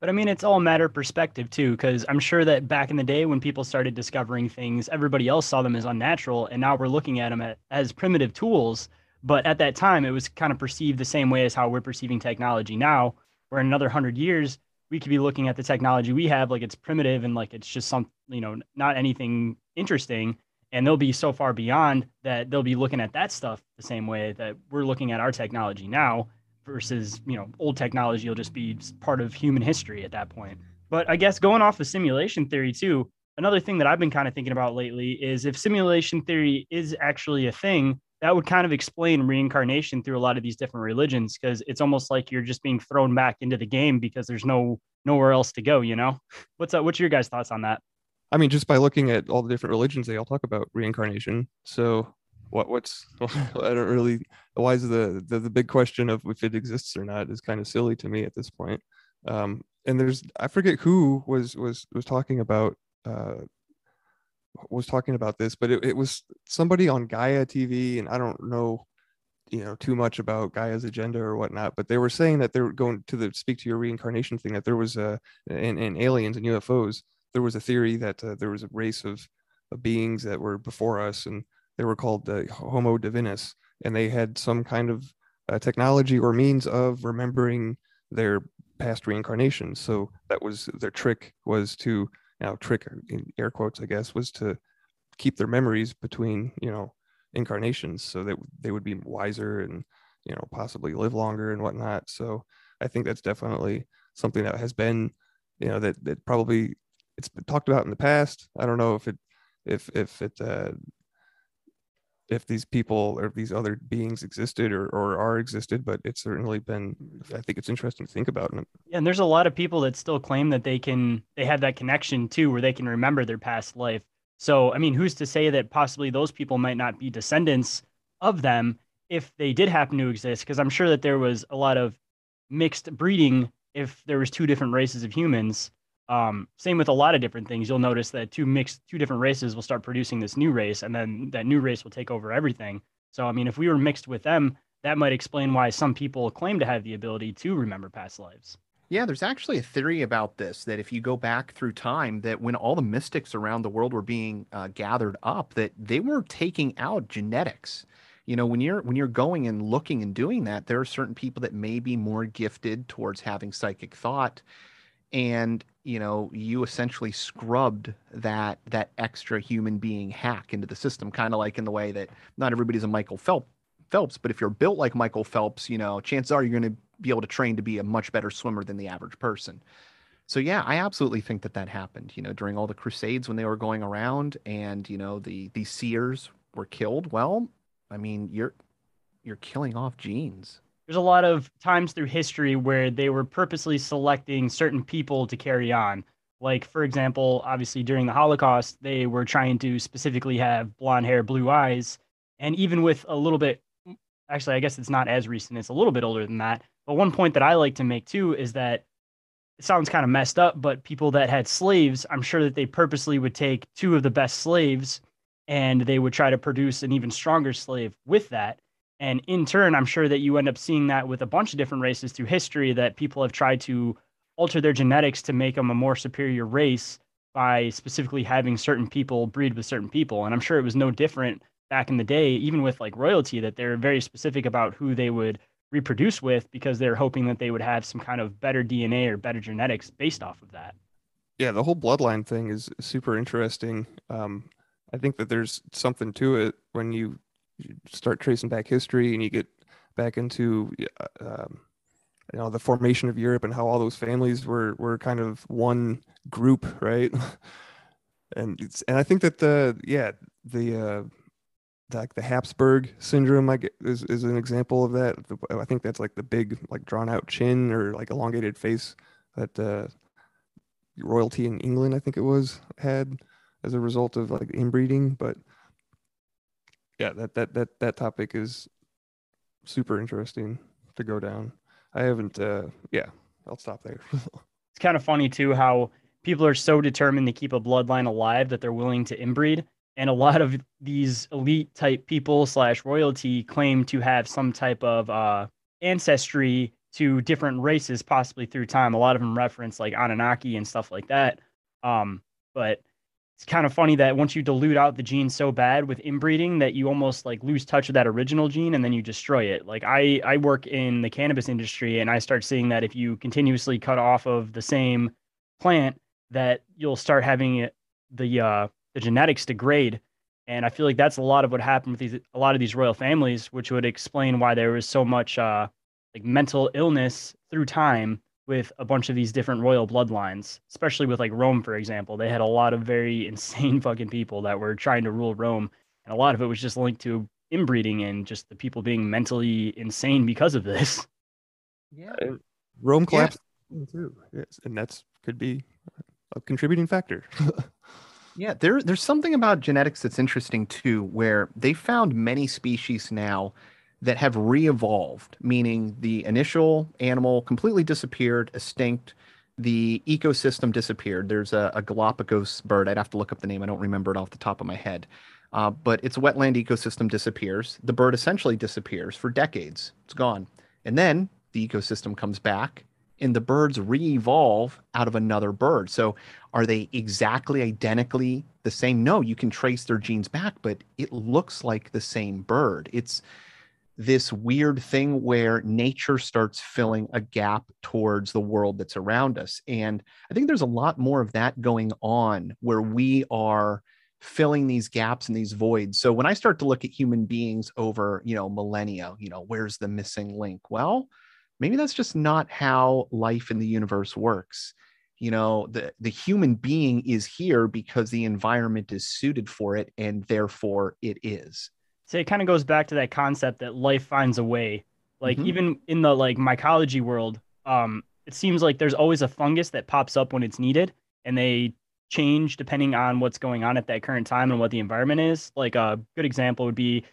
But I mean, it's all a matter of perspective too, because I'm sure that back in the day when people started discovering things, everybody else saw them as unnatural, and now we're looking at them at, as primitive tools. But at that time, it was kind of perceived the same way as how we're perceiving technology now. Where in another hundred years, we could be looking at the technology we have like it's primitive and like it's just some, you know, not anything interesting. And they'll be so far beyond that they'll be looking at that stuff the same way that we're looking at our technology now versus you know old technology will just be part of human history at that point. But i guess going off of simulation theory too another thing that i've been kind of thinking about lately is if simulation theory is actually a thing that would kind of explain reincarnation through a lot of these different religions because it's almost like you're just being thrown back into the game because there's no nowhere else to go you know? What's up what's your guys thoughts on that? I mean, just by looking at all the different religions, they all talk about reincarnation. So what what's I don't really why is the, the the big question of if it exists or not is kind of silly to me at this point. Um, and there's I forget who was was was talking about uh, was talking about this, but it, it was somebody on Gaia TV, and I don't know you know too much about Gaia's agenda or whatnot, but they were saying that they were going to the speak to your reincarnation thing that there was a in, in aliens and UFOs there was a theory that uh, there was a race of, of, beings that were before us and they were called the homo divinus and they had some kind of uh, technology or means of remembering their past reincarnations so that was their trick was to you know trick in air quotes i guess was to keep their memories between you know incarnations so that they would be wiser and you know possibly live longer and whatnot so i think that's definitely something that has been you know that that probably it's been talked about in the past. I don't know if it if if it uh, if these people or these other beings existed or, or are existed, but it's certainly been I think it's interesting to think about. Yeah, and there's a lot of people that still claim that they can they have that connection too, where they can remember their past life. So I mean, who's to say that possibly those people might not be descendants of them if they did happen to exist? Because I'm sure that there was a lot of mixed breeding if there was two different races of humans. Um, same with a lot of different things. You'll notice that two mixed, two different races will start producing this new race, and then that new race will take over everything. So, I mean, if we were mixed with them, that might explain why some people claim to have the ability to remember past lives. Yeah, there's actually a theory about this that if you go back through time, that when all the mystics around the world were being uh, gathered up, that they were taking out genetics. You know, when you're when you're going and looking and doing that, there are certain people that may be more gifted towards having psychic thought, and you know, you essentially scrubbed that that extra human being hack into the system, kind of like in the way that not everybody's a Michael Phelps, but if you're built like Michael Phelps, you know, chances are you're going to be able to train to be a much better swimmer than the average person. So yeah, I absolutely think that that happened. You know, during all the crusades when they were going around, and you know the the seers were killed. Well, I mean, you're you're killing off genes. There's a lot of times through history where they were purposely selecting certain people to carry on. Like, for example, obviously during the Holocaust, they were trying to specifically have blonde hair, blue eyes. And even with a little bit, actually, I guess it's not as recent, it's a little bit older than that. But one point that I like to make too is that it sounds kind of messed up, but people that had slaves, I'm sure that they purposely would take two of the best slaves and they would try to produce an even stronger slave with that. And in turn, I'm sure that you end up seeing that with a bunch of different races through history that people have tried to alter their genetics to make them a more superior race by specifically having certain people breed with certain people. And I'm sure it was no different back in the day, even with like royalty, that they're very specific about who they would reproduce with because they're hoping that they would have some kind of better DNA or better genetics based off of that. Yeah, the whole bloodline thing is super interesting. Um, I think that there's something to it when you, you start tracing back history and you get back into uh, um, you know the formation of Europe and how all those families were were kind of one group, right? and it's and I think that the yeah the uh, like the Habsburg syndrome is, is an example of that. I think that's like the big like drawn out chin or like elongated face that uh, royalty in England I think it was had as a result of like inbreeding. But yeah, that that that that topic is super interesting to go down. I haven't. uh Yeah, I'll stop there. it's kind of funny too how people are so determined to keep a bloodline alive that they're willing to inbreed and a lot of these elite type people slash royalty claim to have some type of uh, ancestry to different races possibly through time a lot of them reference like anunnaki and stuff like that um, but it's kind of funny that once you dilute out the gene so bad with inbreeding that you almost like lose touch with that original gene and then you destroy it like i i work in the cannabis industry and i start seeing that if you continuously cut off of the same plant that you'll start having the uh the genetics degrade. And I feel like that's a lot of what happened with these a lot of these royal families, which would explain why there was so much uh, like mental illness through time with a bunch of these different royal bloodlines, especially with like Rome, for example. They had a lot of very insane fucking people that were trying to rule Rome, and a lot of it was just linked to inbreeding and just the people being mentally insane because of this. Yeah, Rome collapsed yeah. too. Yes, and that's could be a contributing factor. Yeah, there, there's something about genetics that's interesting too, where they found many species now that have re-evolved, meaning the initial animal completely disappeared, extinct, the ecosystem disappeared. There's a, a, Galapagos bird. I'd have to look up the name. I don't remember it off the top of my head. Uh, but its wetland ecosystem disappears. The bird essentially disappears for decades. It's gone. And then the ecosystem comes back and the birds re-evolve out of another bird. So are they exactly identically the same? No, you can trace their genes back, but it looks like the same bird. It's this weird thing where nature starts filling a gap towards the world that's around us. And I think there's a lot more of that going on where we are filling these gaps and these voids. So when I start to look at human beings over, you know, millennia, you know, where's the missing link? Well, maybe that's just not how life in the universe works you know the the human being is here because the environment is suited for it and therefore it is so it kind of goes back to that concept that life finds a way like mm-hmm. even in the like mycology world um it seems like there's always a fungus that pops up when it's needed and they change depending on what's going on at that current time and what the environment is like a good example would be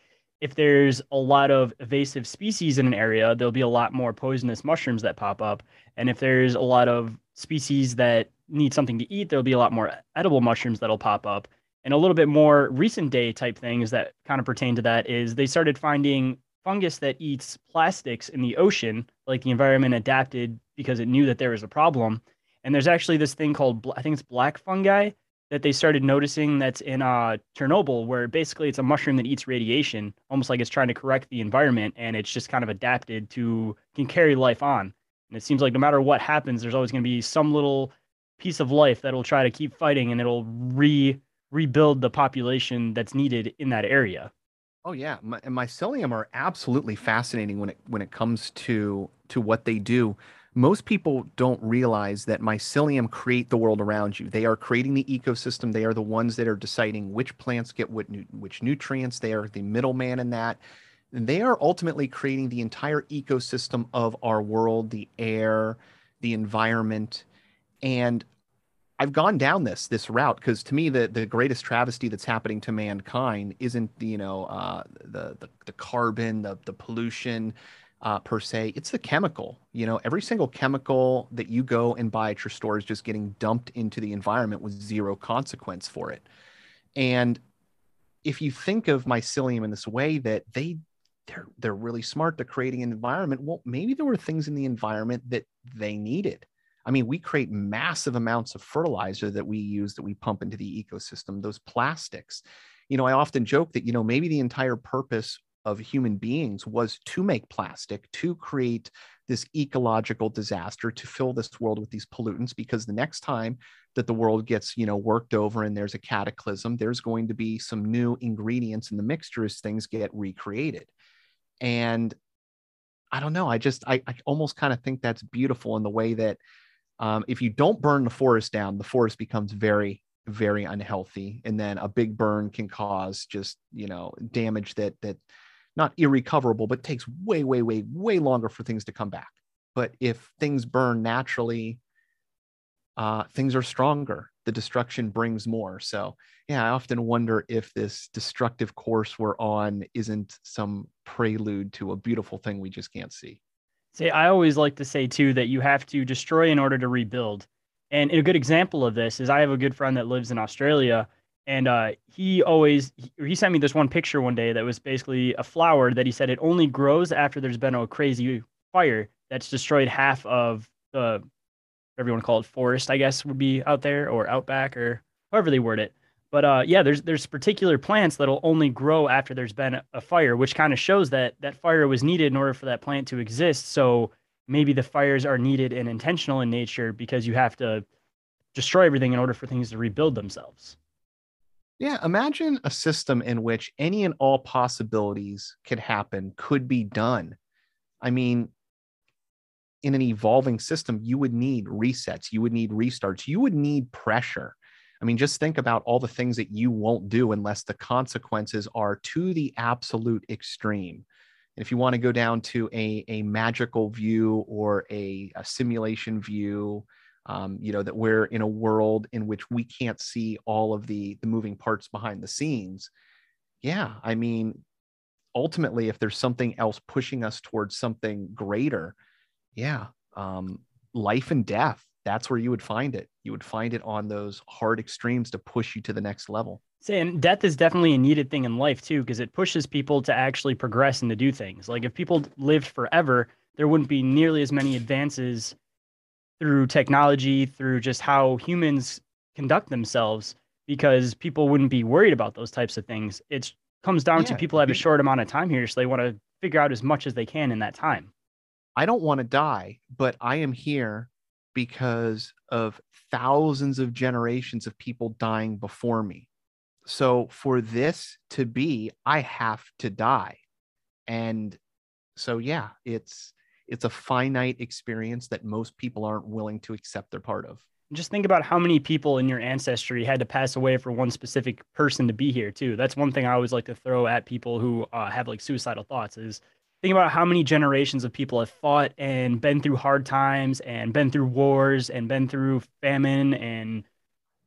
if there's a lot of invasive species in an area, there'll be a lot more poisonous mushrooms that pop up. And if there's a lot of species that need something to eat, there'll be a lot more edible mushrooms that'll pop up. And a little bit more recent day type things that kind of pertain to that is they started finding fungus that eats plastics in the ocean, like the environment adapted because it knew that there was a problem. And there's actually this thing called, I think it's black fungi that they started noticing that's in uh, Chernobyl, where basically it's a mushroom that eats radiation, almost like it's trying to correct the environment, and it's just kind of adapted to can carry life on. And it seems like no matter what happens, there's always going to be some little piece of life that'll try to keep fighting, and it'll re rebuild the population that's needed in that area. Oh yeah, My, mycelium are absolutely fascinating when it when it comes to to what they do most people don't realize that mycelium create the world around you. They are creating the ecosystem. They are the ones that are deciding which plants get what which nutrients. They are the middleman in that. And they are ultimately creating the entire ecosystem of our world, the air, the environment. And I've gone down this this route because to me the the greatest travesty that's happening to mankind isn't you know uh, the, the the carbon, the the pollution, uh, per se. It's the chemical. You know, every single chemical that you go and buy at your store is just getting dumped into the environment with zero consequence for it. And if you think of mycelium in this way, that they they're they're really smart They're creating an environment. Well, maybe there were things in the environment that they needed. I mean, we create massive amounts of fertilizer that we use that we pump into the ecosystem. Those plastics. You know, I often joke that you know maybe the entire purpose of human beings was to make plastic, to create this ecological disaster, to fill this world with these pollutants, because the next time that the world gets, you know, worked over and there's a cataclysm, there's going to be some new ingredients in the mixture as things get recreated. And I don't know. I just, I, I almost kind of think that's beautiful in the way that um, if you don't burn the forest down, the forest becomes very very unhealthy and then a big burn can cause just you know damage that that not irrecoverable, but takes way, way, way, way longer for things to come back. But if things burn naturally, uh, things are stronger. The destruction brings more. So, yeah, I often wonder if this destructive course we're on isn't some prelude to a beautiful thing we just can't see. See, I always like to say too that you have to destroy in order to rebuild. And a good example of this is I have a good friend that lives in Australia and uh, he always he, sent me this one picture one day that was basically a flower that he said it only grows after there's been a crazy fire that's destroyed half of the to call it forest i guess would be out there or outback or however they word it but uh, yeah there's there's particular plants that'll only grow after there's been a fire which kind of shows that that fire was needed in order for that plant to exist so maybe the fires are needed and intentional in nature because you have to destroy everything in order for things to rebuild themselves yeah, imagine a system in which any and all possibilities could happen, could be done. I mean, in an evolving system, you would need resets, you would need restarts, you would need pressure. I mean, just think about all the things that you won't do unless the consequences are to the absolute extreme. And if you want to go down to a, a magical view or a, a simulation view, um, you know that we're in a world in which we can't see all of the the moving parts behind the scenes yeah i mean ultimately if there's something else pushing us towards something greater yeah um, life and death that's where you would find it you would find it on those hard extremes to push you to the next level Say, and death is definitely a needed thing in life too, because it pushes people to actually progress and to do things. Like if people lived forever, there wouldn't be nearly as many advances through technology, through just how humans conduct themselves, because people wouldn't be worried about those types of things. It comes down yeah, to people have a short amount of time here, so they want to figure out as much as they can in that time. I don't want to die, but I am here because of thousands of generations of people dying before me. So for this to be, I have to die. And so, yeah, it's it's a finite experience that most people aren't willing to accept they're part of just think about how many people in your ancestry had to pass away for one specific person to be here too that's one thing i always like to throw at people who uh, have like suicidal thoughts is think about how many generations of people have fought and been through hard times and been through wars and been through famine and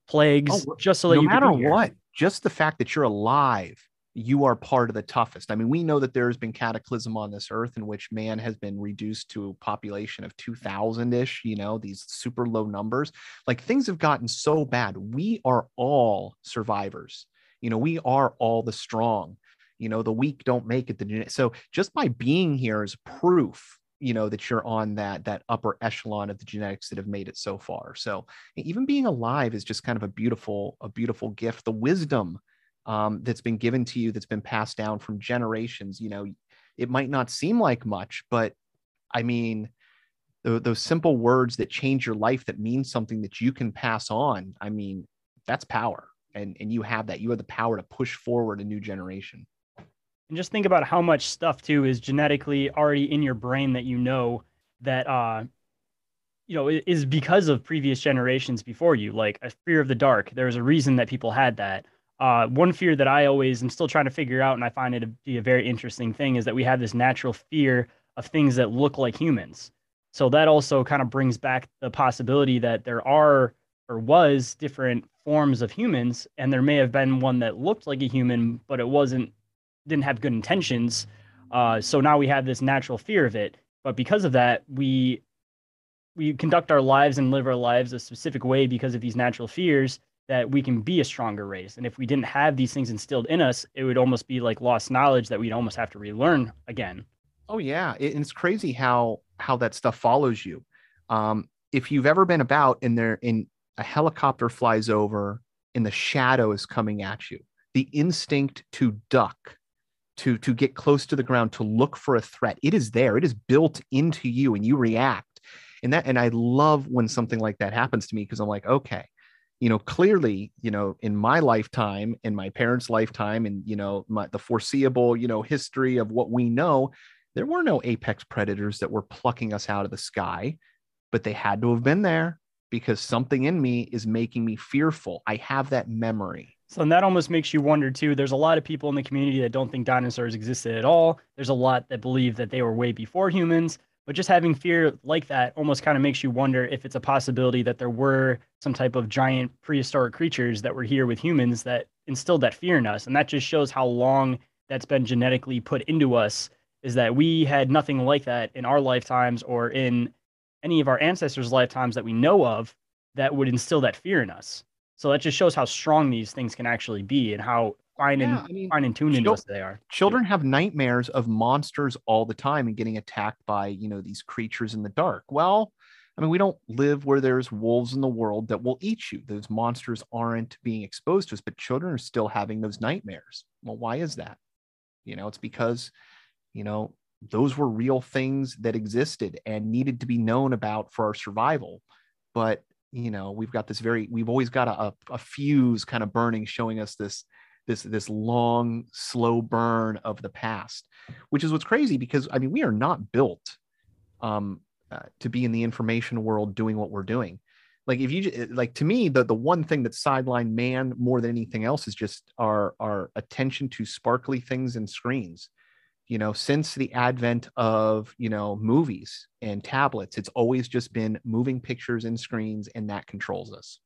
plagues oh, just so that no you matter what just the fact that you're alive you are part of the toughest. I mean, we know that there has been cataclysm on this earth in which man has been reduced to a population of 2000 ish, you know, these super low numbers. Like things have gotten so bad. We are all survivors. You know, we are all the strong. You know, the weak don't make it. The so just by being here is proof you know that you're on that that upper echelon of the genetics that have made it so far. So even being alive is just kind of a beautiful a beautiful gift. The wisdom um, that's been given to you that's been passed down from generations you know it might not seem like much but i mean those simple words that change your life that mean something that you can pass on i mean that's power. And and you have that. You have the power to push forward a new generation and just think about how much stuff too is genetically already in your brain that you know that uh you know is because of previous generations before you like a fear of the dark. There's a reason that people had that. Uh, one fear that i always am still trying to figure out and i find it to be a very interesting thing is that we have this natural fear of things that look like humans. So that also kind of brings back the possibility that there are or was different forms of humans and there may have been one that looked like a human but it wasn't didn't have good intentions. Uh, so now we have this natural fear of it. But because of that, we we conduct our lives and live our lives a specific way because of these natural fears that we can be a stronger race. And if we didn't have these things instilled in us, it would almost be like lost knowledge that we'd almost have to relearn again. Oh yeah, it's crazy how how that stuff follows you. Um, if you've ever been about and there in a helicopter flies over and the shadow is coming at you, the instinct to duck to to get close to the ground to look for a threat. It is there. It is built into you and you react. And that and i love when something like that happens to me because i'm like okay you know clearly you know in my lifetime in my parents lifetime and you know my, the foreseeable you know history of what we know there were no apex predators that were plucking us out of the sky but they had to have been there because something in me is making me fearful. I have that memory so and that almost makes you wonder too. There's a lot of people in the community that don't think dinosaurs existed at all. There's a lot that believe that they were way before humans. But just having fear like that almost kind of makes you wonder if it's a possibility that there were some type of giant prehistoric creatures that were here with humans that instilled that fear in us. And that just shows how long that's been genetically put into us is that we had nothing like that in our lifetimes or in any of our ancestors' lifetimes that we know of that would instill that fear in us. So that just shows how strong these things can actually be and how fine yeah, and I mean, fine and tuned into us they are. Children have nightmares of monsters all the time and getting attacked by, you know, these creatures in the dark. Well, I mean, we don't live where there's wolves in the world that will eat you. Those monsters aren't being exposed to us, but children are still having those nightmares. Well, why is that? You know, it's because, you know, those were real things that existed and needed to be known about for our survival. But you know we've got this very we've always got a, a fuse kind of burning showing us this this this long slow burn of the past which is what's crazy because i mean we are not built um uh, to be in the information world doing what we're doing. Like if you like to me the the one thing that sidelined man more than anything else is just our our attention to sparkly things and screens you know since the advent of you know movies and tablets it's always just been moving pictures and screens and that controls us.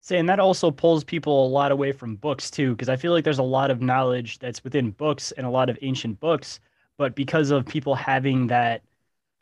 Saying that also pulls people a lot away from books too because i feel like there's a lot of knowledge that's within books and a lot of ancient books but because of people having that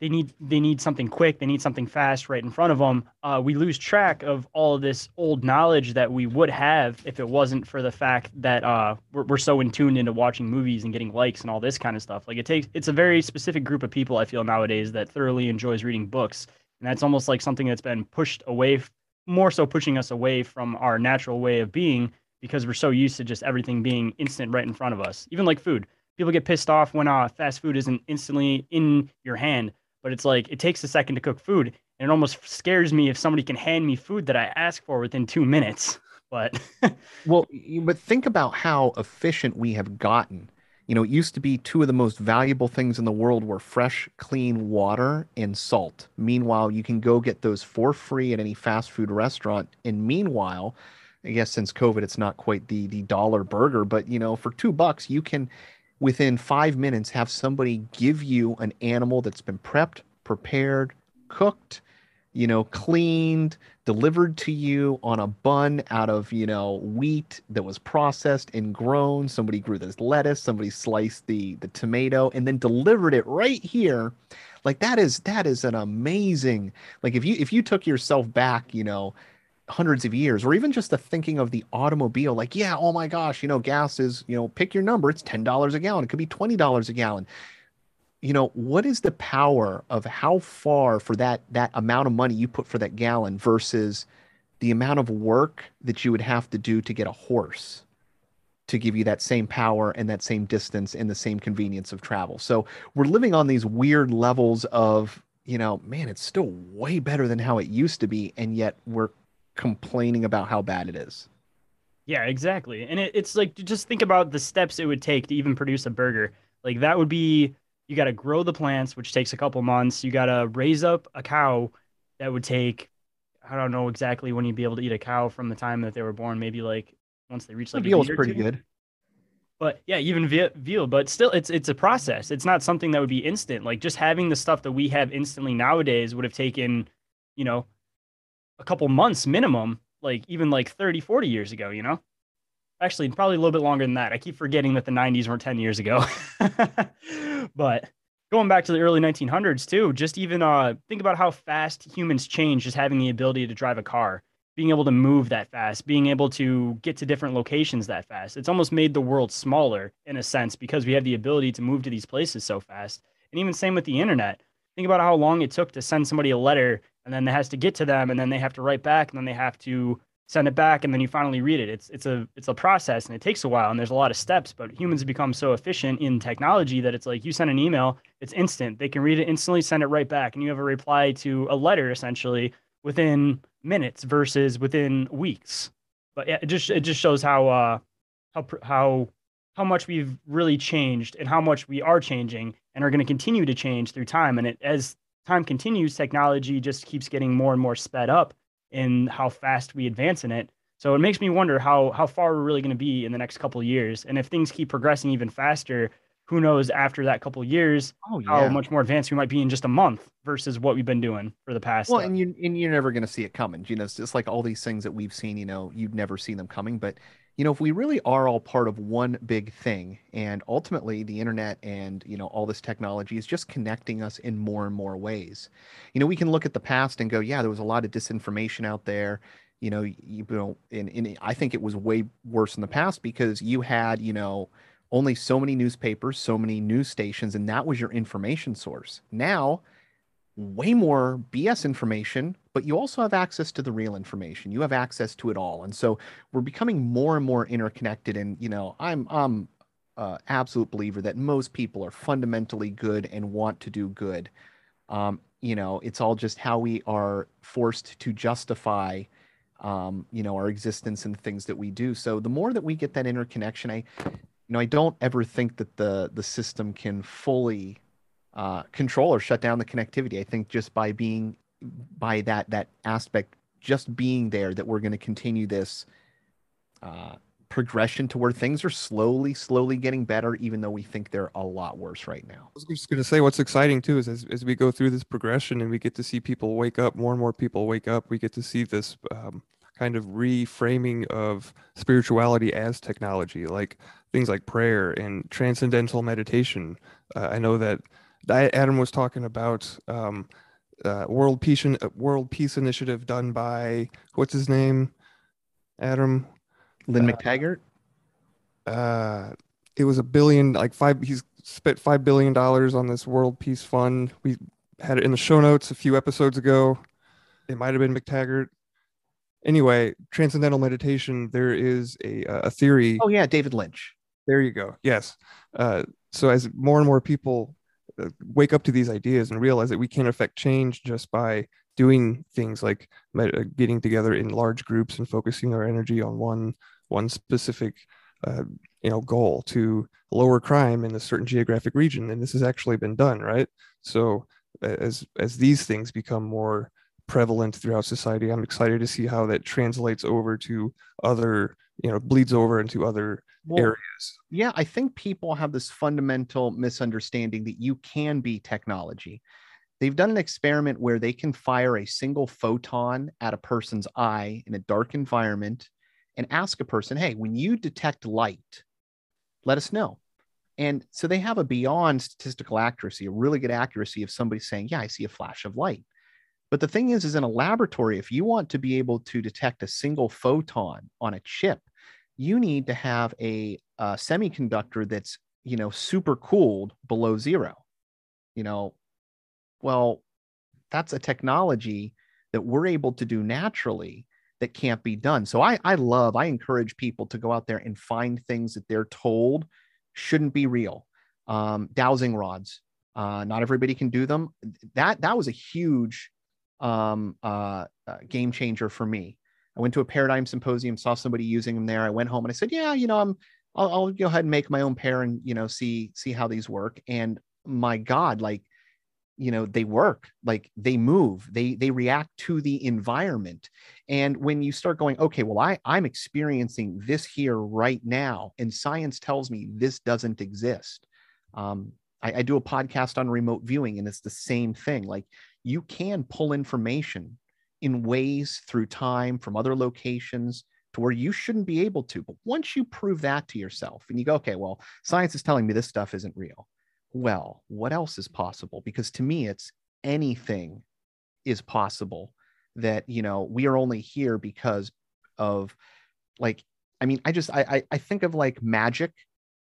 they need they need something quick they need something fast right in front of them uh, we lose track of all of this old knowledge that we would have if it wasn't for the fact that uh, we're, we're so in tuned into watching movies and getting likes and all this kind of stuff. Like it takes it's a very specific group of people i feel nowadays that thoroughly enjoys reading books. And that's almost like something that's been pushed away more so pushing us away from our natural way of being because we're so used to just everything being instant right in front of us. Even like food. People get pissed off when uh, fast food isn't instantly in your hand but it's like it takes a second to cook food and it almost scares me if somebody can hand me food that I ask for within two minutes. But well, but think about how efficient we have gotten. You know, it used to be two of the most valuable things in the world were fresh, clean water and salt. Meanwhile, you can go get those for free at any fast food restaurant. And meanwhile, I guess since COVID, it's not quite the the dollar burger, but you know, for two bucks, you can within five minutes have somebody give you an animal that's been prepped, prepared, cooked, you know, cleaned, delivered to you on a bun out of, you know, wheat that was processed and grown. Somebody grew this lettuce, somebody sliced the the tomato and then delivered it right here. Like that is that is an amazing like if you if you took yourself back, you know, hundreds of years or even just the thinking of the automobile like yeah oh my gosh you know gas is you know pick your number it's $10 a gallon it could be $20 a gallon. You know what is the power of how far for that that amount of money you put for that gallon versus the amount of work that you would have to do to get a horse to give you that same power and that same distance and the same convenience of travel? So we're living on these weird levels of you know man it's still way better than how it used to be and yet we're complaining about how bad it is Yeah, exactly. And it, it's like just think about the steps it would take to even produce a burger. Like that would be you got to grow the plants, which takes a couple months. You got to raise up a cow that would take I don't know exactly when you'd be able to eat a cow from the time that they were born. Maybe like once they reach like a veal's pretty two. good But yeah, even ve- veal, but still, it's it's a process. It's not something that would be instant. Like just having the stuff that we have instantly nowadays would have taken, you know, a couple months minimum. Like even like 30, 40 years ago. You know, actually probably a little bit longer than that. I keep forgetting that the 90s were 10 years ago. but going back to the early 1900s too, just even uh think about how fast humans change just having the ability to drive a car, being able to move that fast, being able to get to different locations that fast. It's almost made the world smaller in a sense because we have the ability to move to these places so fast. And even same with the internet. Think about how long it took to send somebody a letter and then it has to get to them and then they have to write back and then they have to send it back and then you finally read it. It's it's a it's a process and it takes a while and there's a lot of steps, but humans become so efficient in technology that it's like you send an email, it's instant. They can read it instantly, send it right back, and you have a reply to a letter essentially within minutes versus within weeks. But yeah, it just it just shows how uh how how how much we've really changed and how much we are changing and are going to continue to change through time and it as time continues technology just keeps getting more and more sped up in how fast we advance in it. So it makes me wonder how how far we're really going to be in the next couple of years, and if things keep progressing even faster, who knows after that couple of years oh how much more advanced we might be in just a month versus what we've been doing for the past. Well, uh, and you and you're never going to see it coming. You know, it's just like all these things that we've seen. You know, you'd never see them coming. But you know, if we really are all part of one big thing, and ultimately the internet and you know all this technology is just connecting us in more and more ways. You know, we can look at the past and go, yeah, there was a lot of disinformation out there. You know, you, you know, and, and I think it was way worse in the past because you had, you know, only so many newspapers, so many news stations, and that was your information source. Now way more BS information, but you also have access to the real information. You have access to it all. And so we're becoming more and more interconnected. And, you know, I'm, I'm uh, absolute believer that most people are fundamentally good and want to do good. Um, you know, it's all just how we are forced to justify, um, you know, our existence and things that we do. So the more that we get that interconnection, I, you know, I don't ever think that the the system can fully uh, control or shut down the connectivity. I think just by being by that that aspect, just being there, that we're going to continue this uh, progression to where things are slowly, slowly getting better, even though we think they're a lot worse right now. I was just going to say what's exciting too is as, as we go through this progression and we get to see people wake up, more and more people wake up, we get to see this um, kind of reframing of spirituality as technology, like things like prayer and transcendental meditation. Uh, I know that Adam was talking about um, uh, World Peace uh, World Peace Initiative done by what's his name, Adam. Lynn Uh, McTaggart. Uh, it was a billion, like five. He's spent five billion dollars on this World Peace Fund. We had it in the show notes a few episodes ago. It might have been McTaggart. Anyway, transcendental meditation. There is a a theory. Oh yeah, David Lynch. There you go. Yes. Uh, so as more and more people wake up to these ideas and realize that we can affect change just by doing things like uh, getting together in large groups and focusing our energy on one one specific uh, you know goal to lower crime in a certain geographic region. And this has actually been done right? So as as these things become more prevalent throughout society i'm excited to see how that translates over to other you know bleeds over into other Well, areas yeah, I think people have this fundamental misunderstanding that you can be technology. they've done an experiment where they can fire a single photon at a person's eye in a dark environment and ask a person, hey, when you detect light, let us know. And so they have a beyond statistical accuracy, a really good accuracy of somebody saying, yeah, I see a flash of light. But the thing is, is in a laboratory, if you want to be able to detect a single photon on a chip, you need to have a, a semiconductor that's, you know, super cooled below zero. You know, well, that's a technology that we're able to do naturally that can't be done. So I, I love, I encourage people to go out there and find things that they're told shouldn't be real. Um, dowsing rods, uh, not everybody can do them. That that was a huge um, uh, uh, game changer for me. I went to a paradigm symposium, saw somebody using them there. I went home and I said, "Yeah, you know, I'm I'll, I'll go ahead and make my own pair and you know see see how these work." And my God, like you know they work like they move they they react to the environment and when you start going okay well i i'm experiencing this here right now and science tells me this doesn't exist um, I, I do a podcast on remote viewing and it's the same thing like you can pull information in ways through time from other locations to where you shouldn't be able to but once you prove that to yourself and you go okay well science is telling me this stuff isn't real well, what else is possible? Because to me, it's anything is possible that, you know, we are only here because of like, I mean, I just, I, I, think of like magic.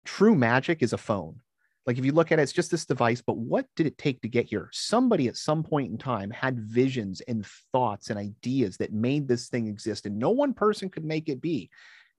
True magic is a phone. Like if you look at it, it's just this device, but what did it take to get here? Somebody at some point in time had visions and thoughts and ideas that made this thing exist, and no one person could make it be,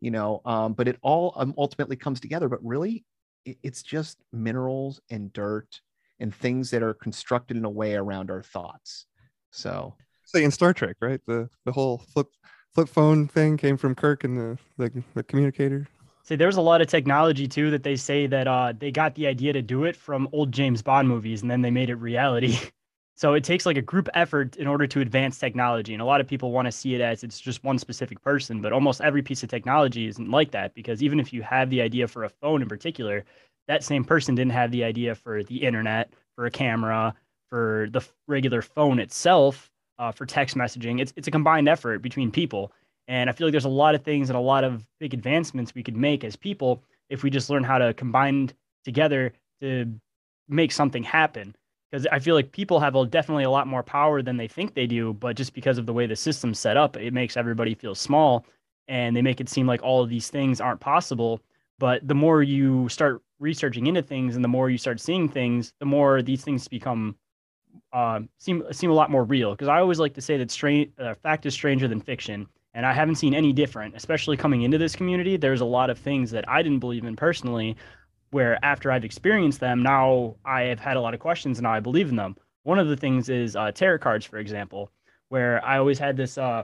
you know. Um, but it all um, ultimately comes together. But really, it's just minerals and dirt and things that are constructed in a way around our thoughts. So, say in Star Trek, right? The the whole flip flip phone thing came from Kirk and the the, the communicator. See, there's a lot of technology too that they say that uh, they got the idea to do it from old James Bond movies, and then they made it reality. So it takes like a group effort in order to advance technology. And a lot of people want to see it as it's just one specific person, but almost every piece of technology isn't like that because even if you have the idea for a phone in particular, that same person didn't have the idea for the internet, for a camera, for the regular phone itself, uh, for text messaging. It's it's a combined effort between people. And I feel like there's a lot of things and a lot of big advancements we could make as people if we just learn how to combine together to make something happen because I feel like people have a, definitely a lot more power than they think they do, but just because of the way the system's set up, it makes everybody feel small, and they make it seem like all of these things aren't possible. But the more you start researching into things, and the more you start seeing things, the more these things become uh, seem seem a lot more real. Because I always like to say that strange uh, fact is stranger than fiction, and I haven't seen any different. Especially coming into this community, there's a lot of things that I didn't believe in personally where after I've experienced them, now I have had a lot of questions and now I believe in them. One of the things is uh, tarot cards, for example, where I always had this, uh,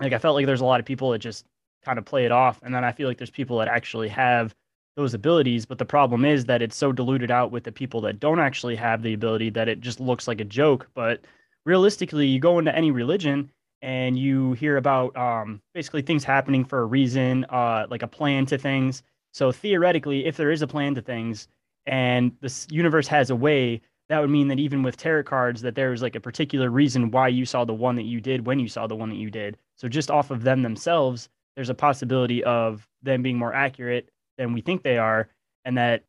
like I felt like there's a lot of people that just kind of play it off, and then I feel like there's people that actually have those abilities. But the problem is that it's so diluted out with the people that don't actually have the ability that it just looks like a joke. But realistically, you go into any religion and you hear about um, basically things happening for a reason, uh, like a plan to things so theoretically, if there is a plan to things and this universe has a way, that would mean that even with tarot cards, that there is like a particular reason why you saw the one that you did when you saw the one that you did. So just off of them themselves, there's a possibility of them being more accurate than we think they are, and that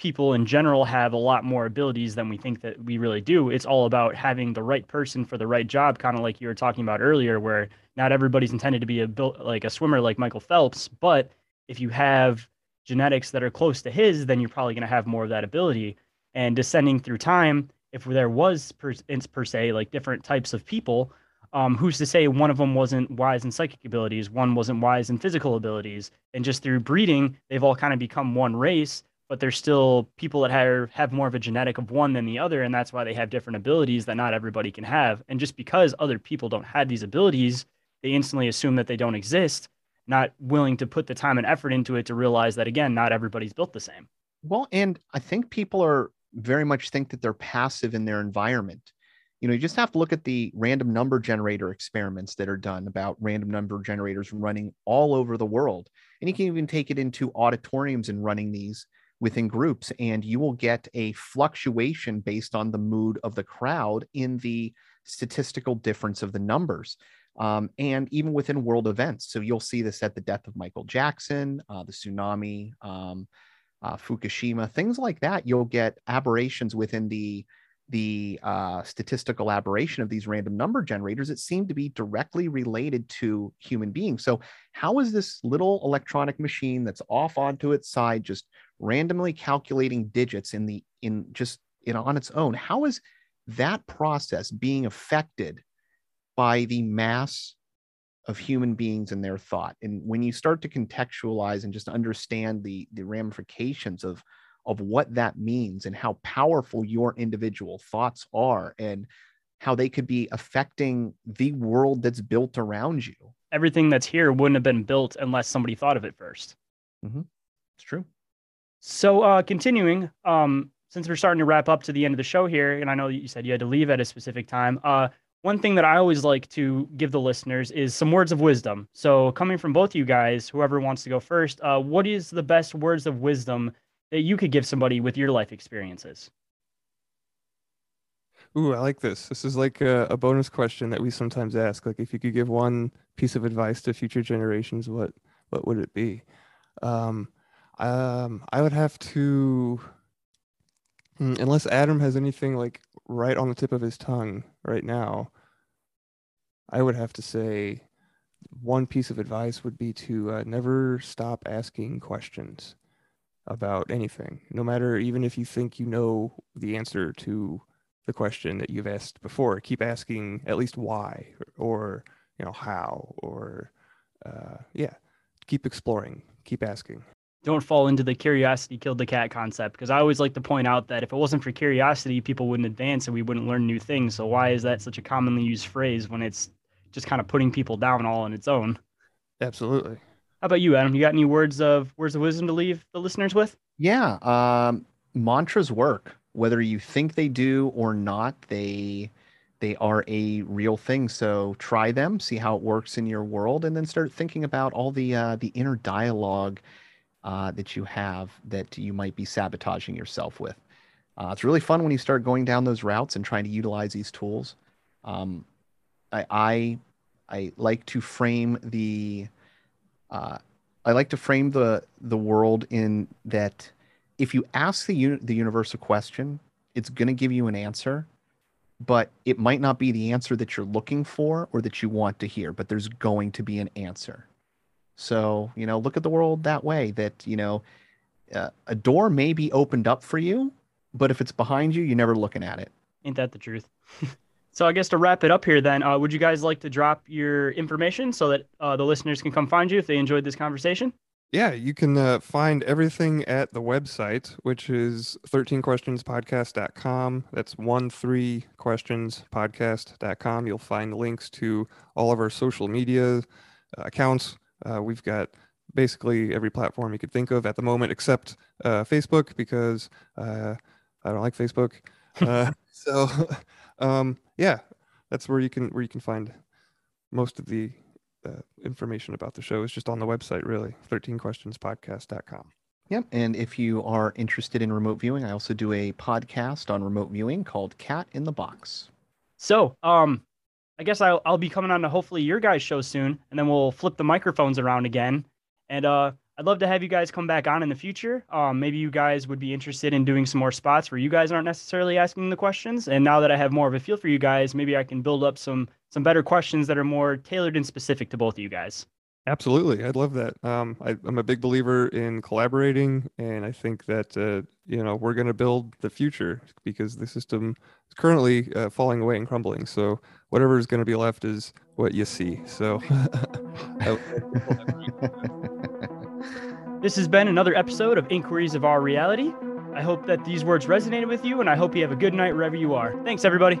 people in general have a lot more abilities than we think that we really do. It's all about having the right person for the right job, kind of like you were talking about earlier, where not everybody's intended to be a like a swimmer like Michael Phelps, but if you have genetics that are close to his, then you're probably going to have more of that ability. And descending through time, if there was per, per se like different types of people, um, who's to say one of them wasn't wise in psychic abilities, one wasn't wise in physical abilities, and just through breeding, they've all kind of become one race. But there's still people that have have more of a genetic of one than the other, and that's why they have different abilities that not everybody can have. And just because other people don't have these abilities, they instantly assume that they don't exist not willing to put the time and effort into it to realize that again not everybody's built the same. Well and i think people are very much think that they're passive in their environment. You know you just have to look at the random number generator experiments that are done about random number generators running all over the world. And you can even take it into auditoriums and running these within groups, and you will get a fluctuation based on the mood of the crowd in the statistical difference of the numbers. Um, and even within world events. So you'll see this at the death of Michael Jackson, uh, the tsunami, um, uh, Fukushima, things like that. You'll get aberrations within the the uh, statistical aberration of these random number generators that seem to be directly related to human beings. So, how is this little electronic machine that's off onto its side just randomly calculating digits in the in just you know on its own? How is that process being affected by the mass of human beings and their thought? And when you start to contextualize and just understand the the ramifications of of what that means and how powerful your individual thoughts are and how they could be affecting the world that's built around you. Everything that's here wouldn't have been built unless somebody thought of it 1st mm-hmm. It's true. So, uh, continuing, um, since we're starting to wrap up to the end of the show here, and I know you said you had to leave at a specific time, uh, one thing that I always like to give the listeners is some words of wisdom. So, coming from both you guys, whoever wants to go first, uh, what is the best words of wisdom that you could give somebody with your life experiences? Ooh, I like this. This is like a, a, bonus question that we sometimes ask. Like, if you could give one piece of advice to future generations, what what would it be? Um, um, I would have to, hmm, unless Adam has anything like right on the tip of his tongue right now. I would have to say, one piece of advice would be to uh, never stop asking questions about anything, no matter even if you think you know the answer to the question that you've asked before. Keep asking at least why or, you know how or uh, yeah, keep exploring, keep asking. Don't fall into the curiosity killed the cat concept because I always like to point out that if it wasn't for curiosity, people wouldn't advance and we wouldn't learn new things. So why is that such a commonly used phrase when it's just kind of putting people down all on its own? Absolutely. How about you, Adam? You got any words of words of wisdom to leave the listeners with? Yeah, um, mantras work. Whether you think they do or not, they they are a real thing. So try them, see how it works in your world, and then start thinking about all the uh, the inner dialogue uh, that you have that you might be sabotaging yourself with. Uh, it's really fun when you start going down those routes and trying to utilize these tools. Um, I, I I like to frame the uh, I like to frame the the world in that if you ask the the universe a question, it's going to give you an answer, but it might not be the answer that you're looking for or that you want to hear. But there's going to be an answer. So you know, look at the world that way. That you know, uh, a door may be opened up for you, but if it's behind you, you're never looking at it. Ain't that the truth? So I guess to wrap it up here, then, uh, would you guys like to drop your information so that uh, the listeners can come find you if they enjoyed this conversation? Yeah, you can uh, find everything at the website, which is 13questionspodcast.com. That's one three questionspodcast.com. You'll find links to all of our social media uh, accounts. Uh, we've got basically every platform you could think of at the moment, except uh, Facebook, because I don't like Facebook. so um, yeah, that's where you can where you can find most of the uh, information about the show is just on the website, really, 13questionspodcast.com. Yep. And if you are interested in remote viewing, I also do a podcast on remote viewing called Cat in the Box. So, um, I guess I'll, I'll be coming on to hopefully your guys' show soon, and then we'll flip the microphones around again. And uh, I'd love to have you guys come back on in the future. Um, maybe you guys would be interested in doing some more spots where you guys aren't necessarily asking the questions. And now that I have more of a feel for you guys, maybe I can build up some some better questions that are more tailored and specific to both of you guys. Absolutely, I'd love that. Um, I, am a big believer in collaborating, and I think that uh, you know we're going to build the future because the system is currently uh, falling away and crumbling. So whatever is going to be left is what you see. So. This has been another episode of Inquiries of Our Reality. I hope that these words resonated with you, and I hope you have a good night wherever you are. Thanks, everybody.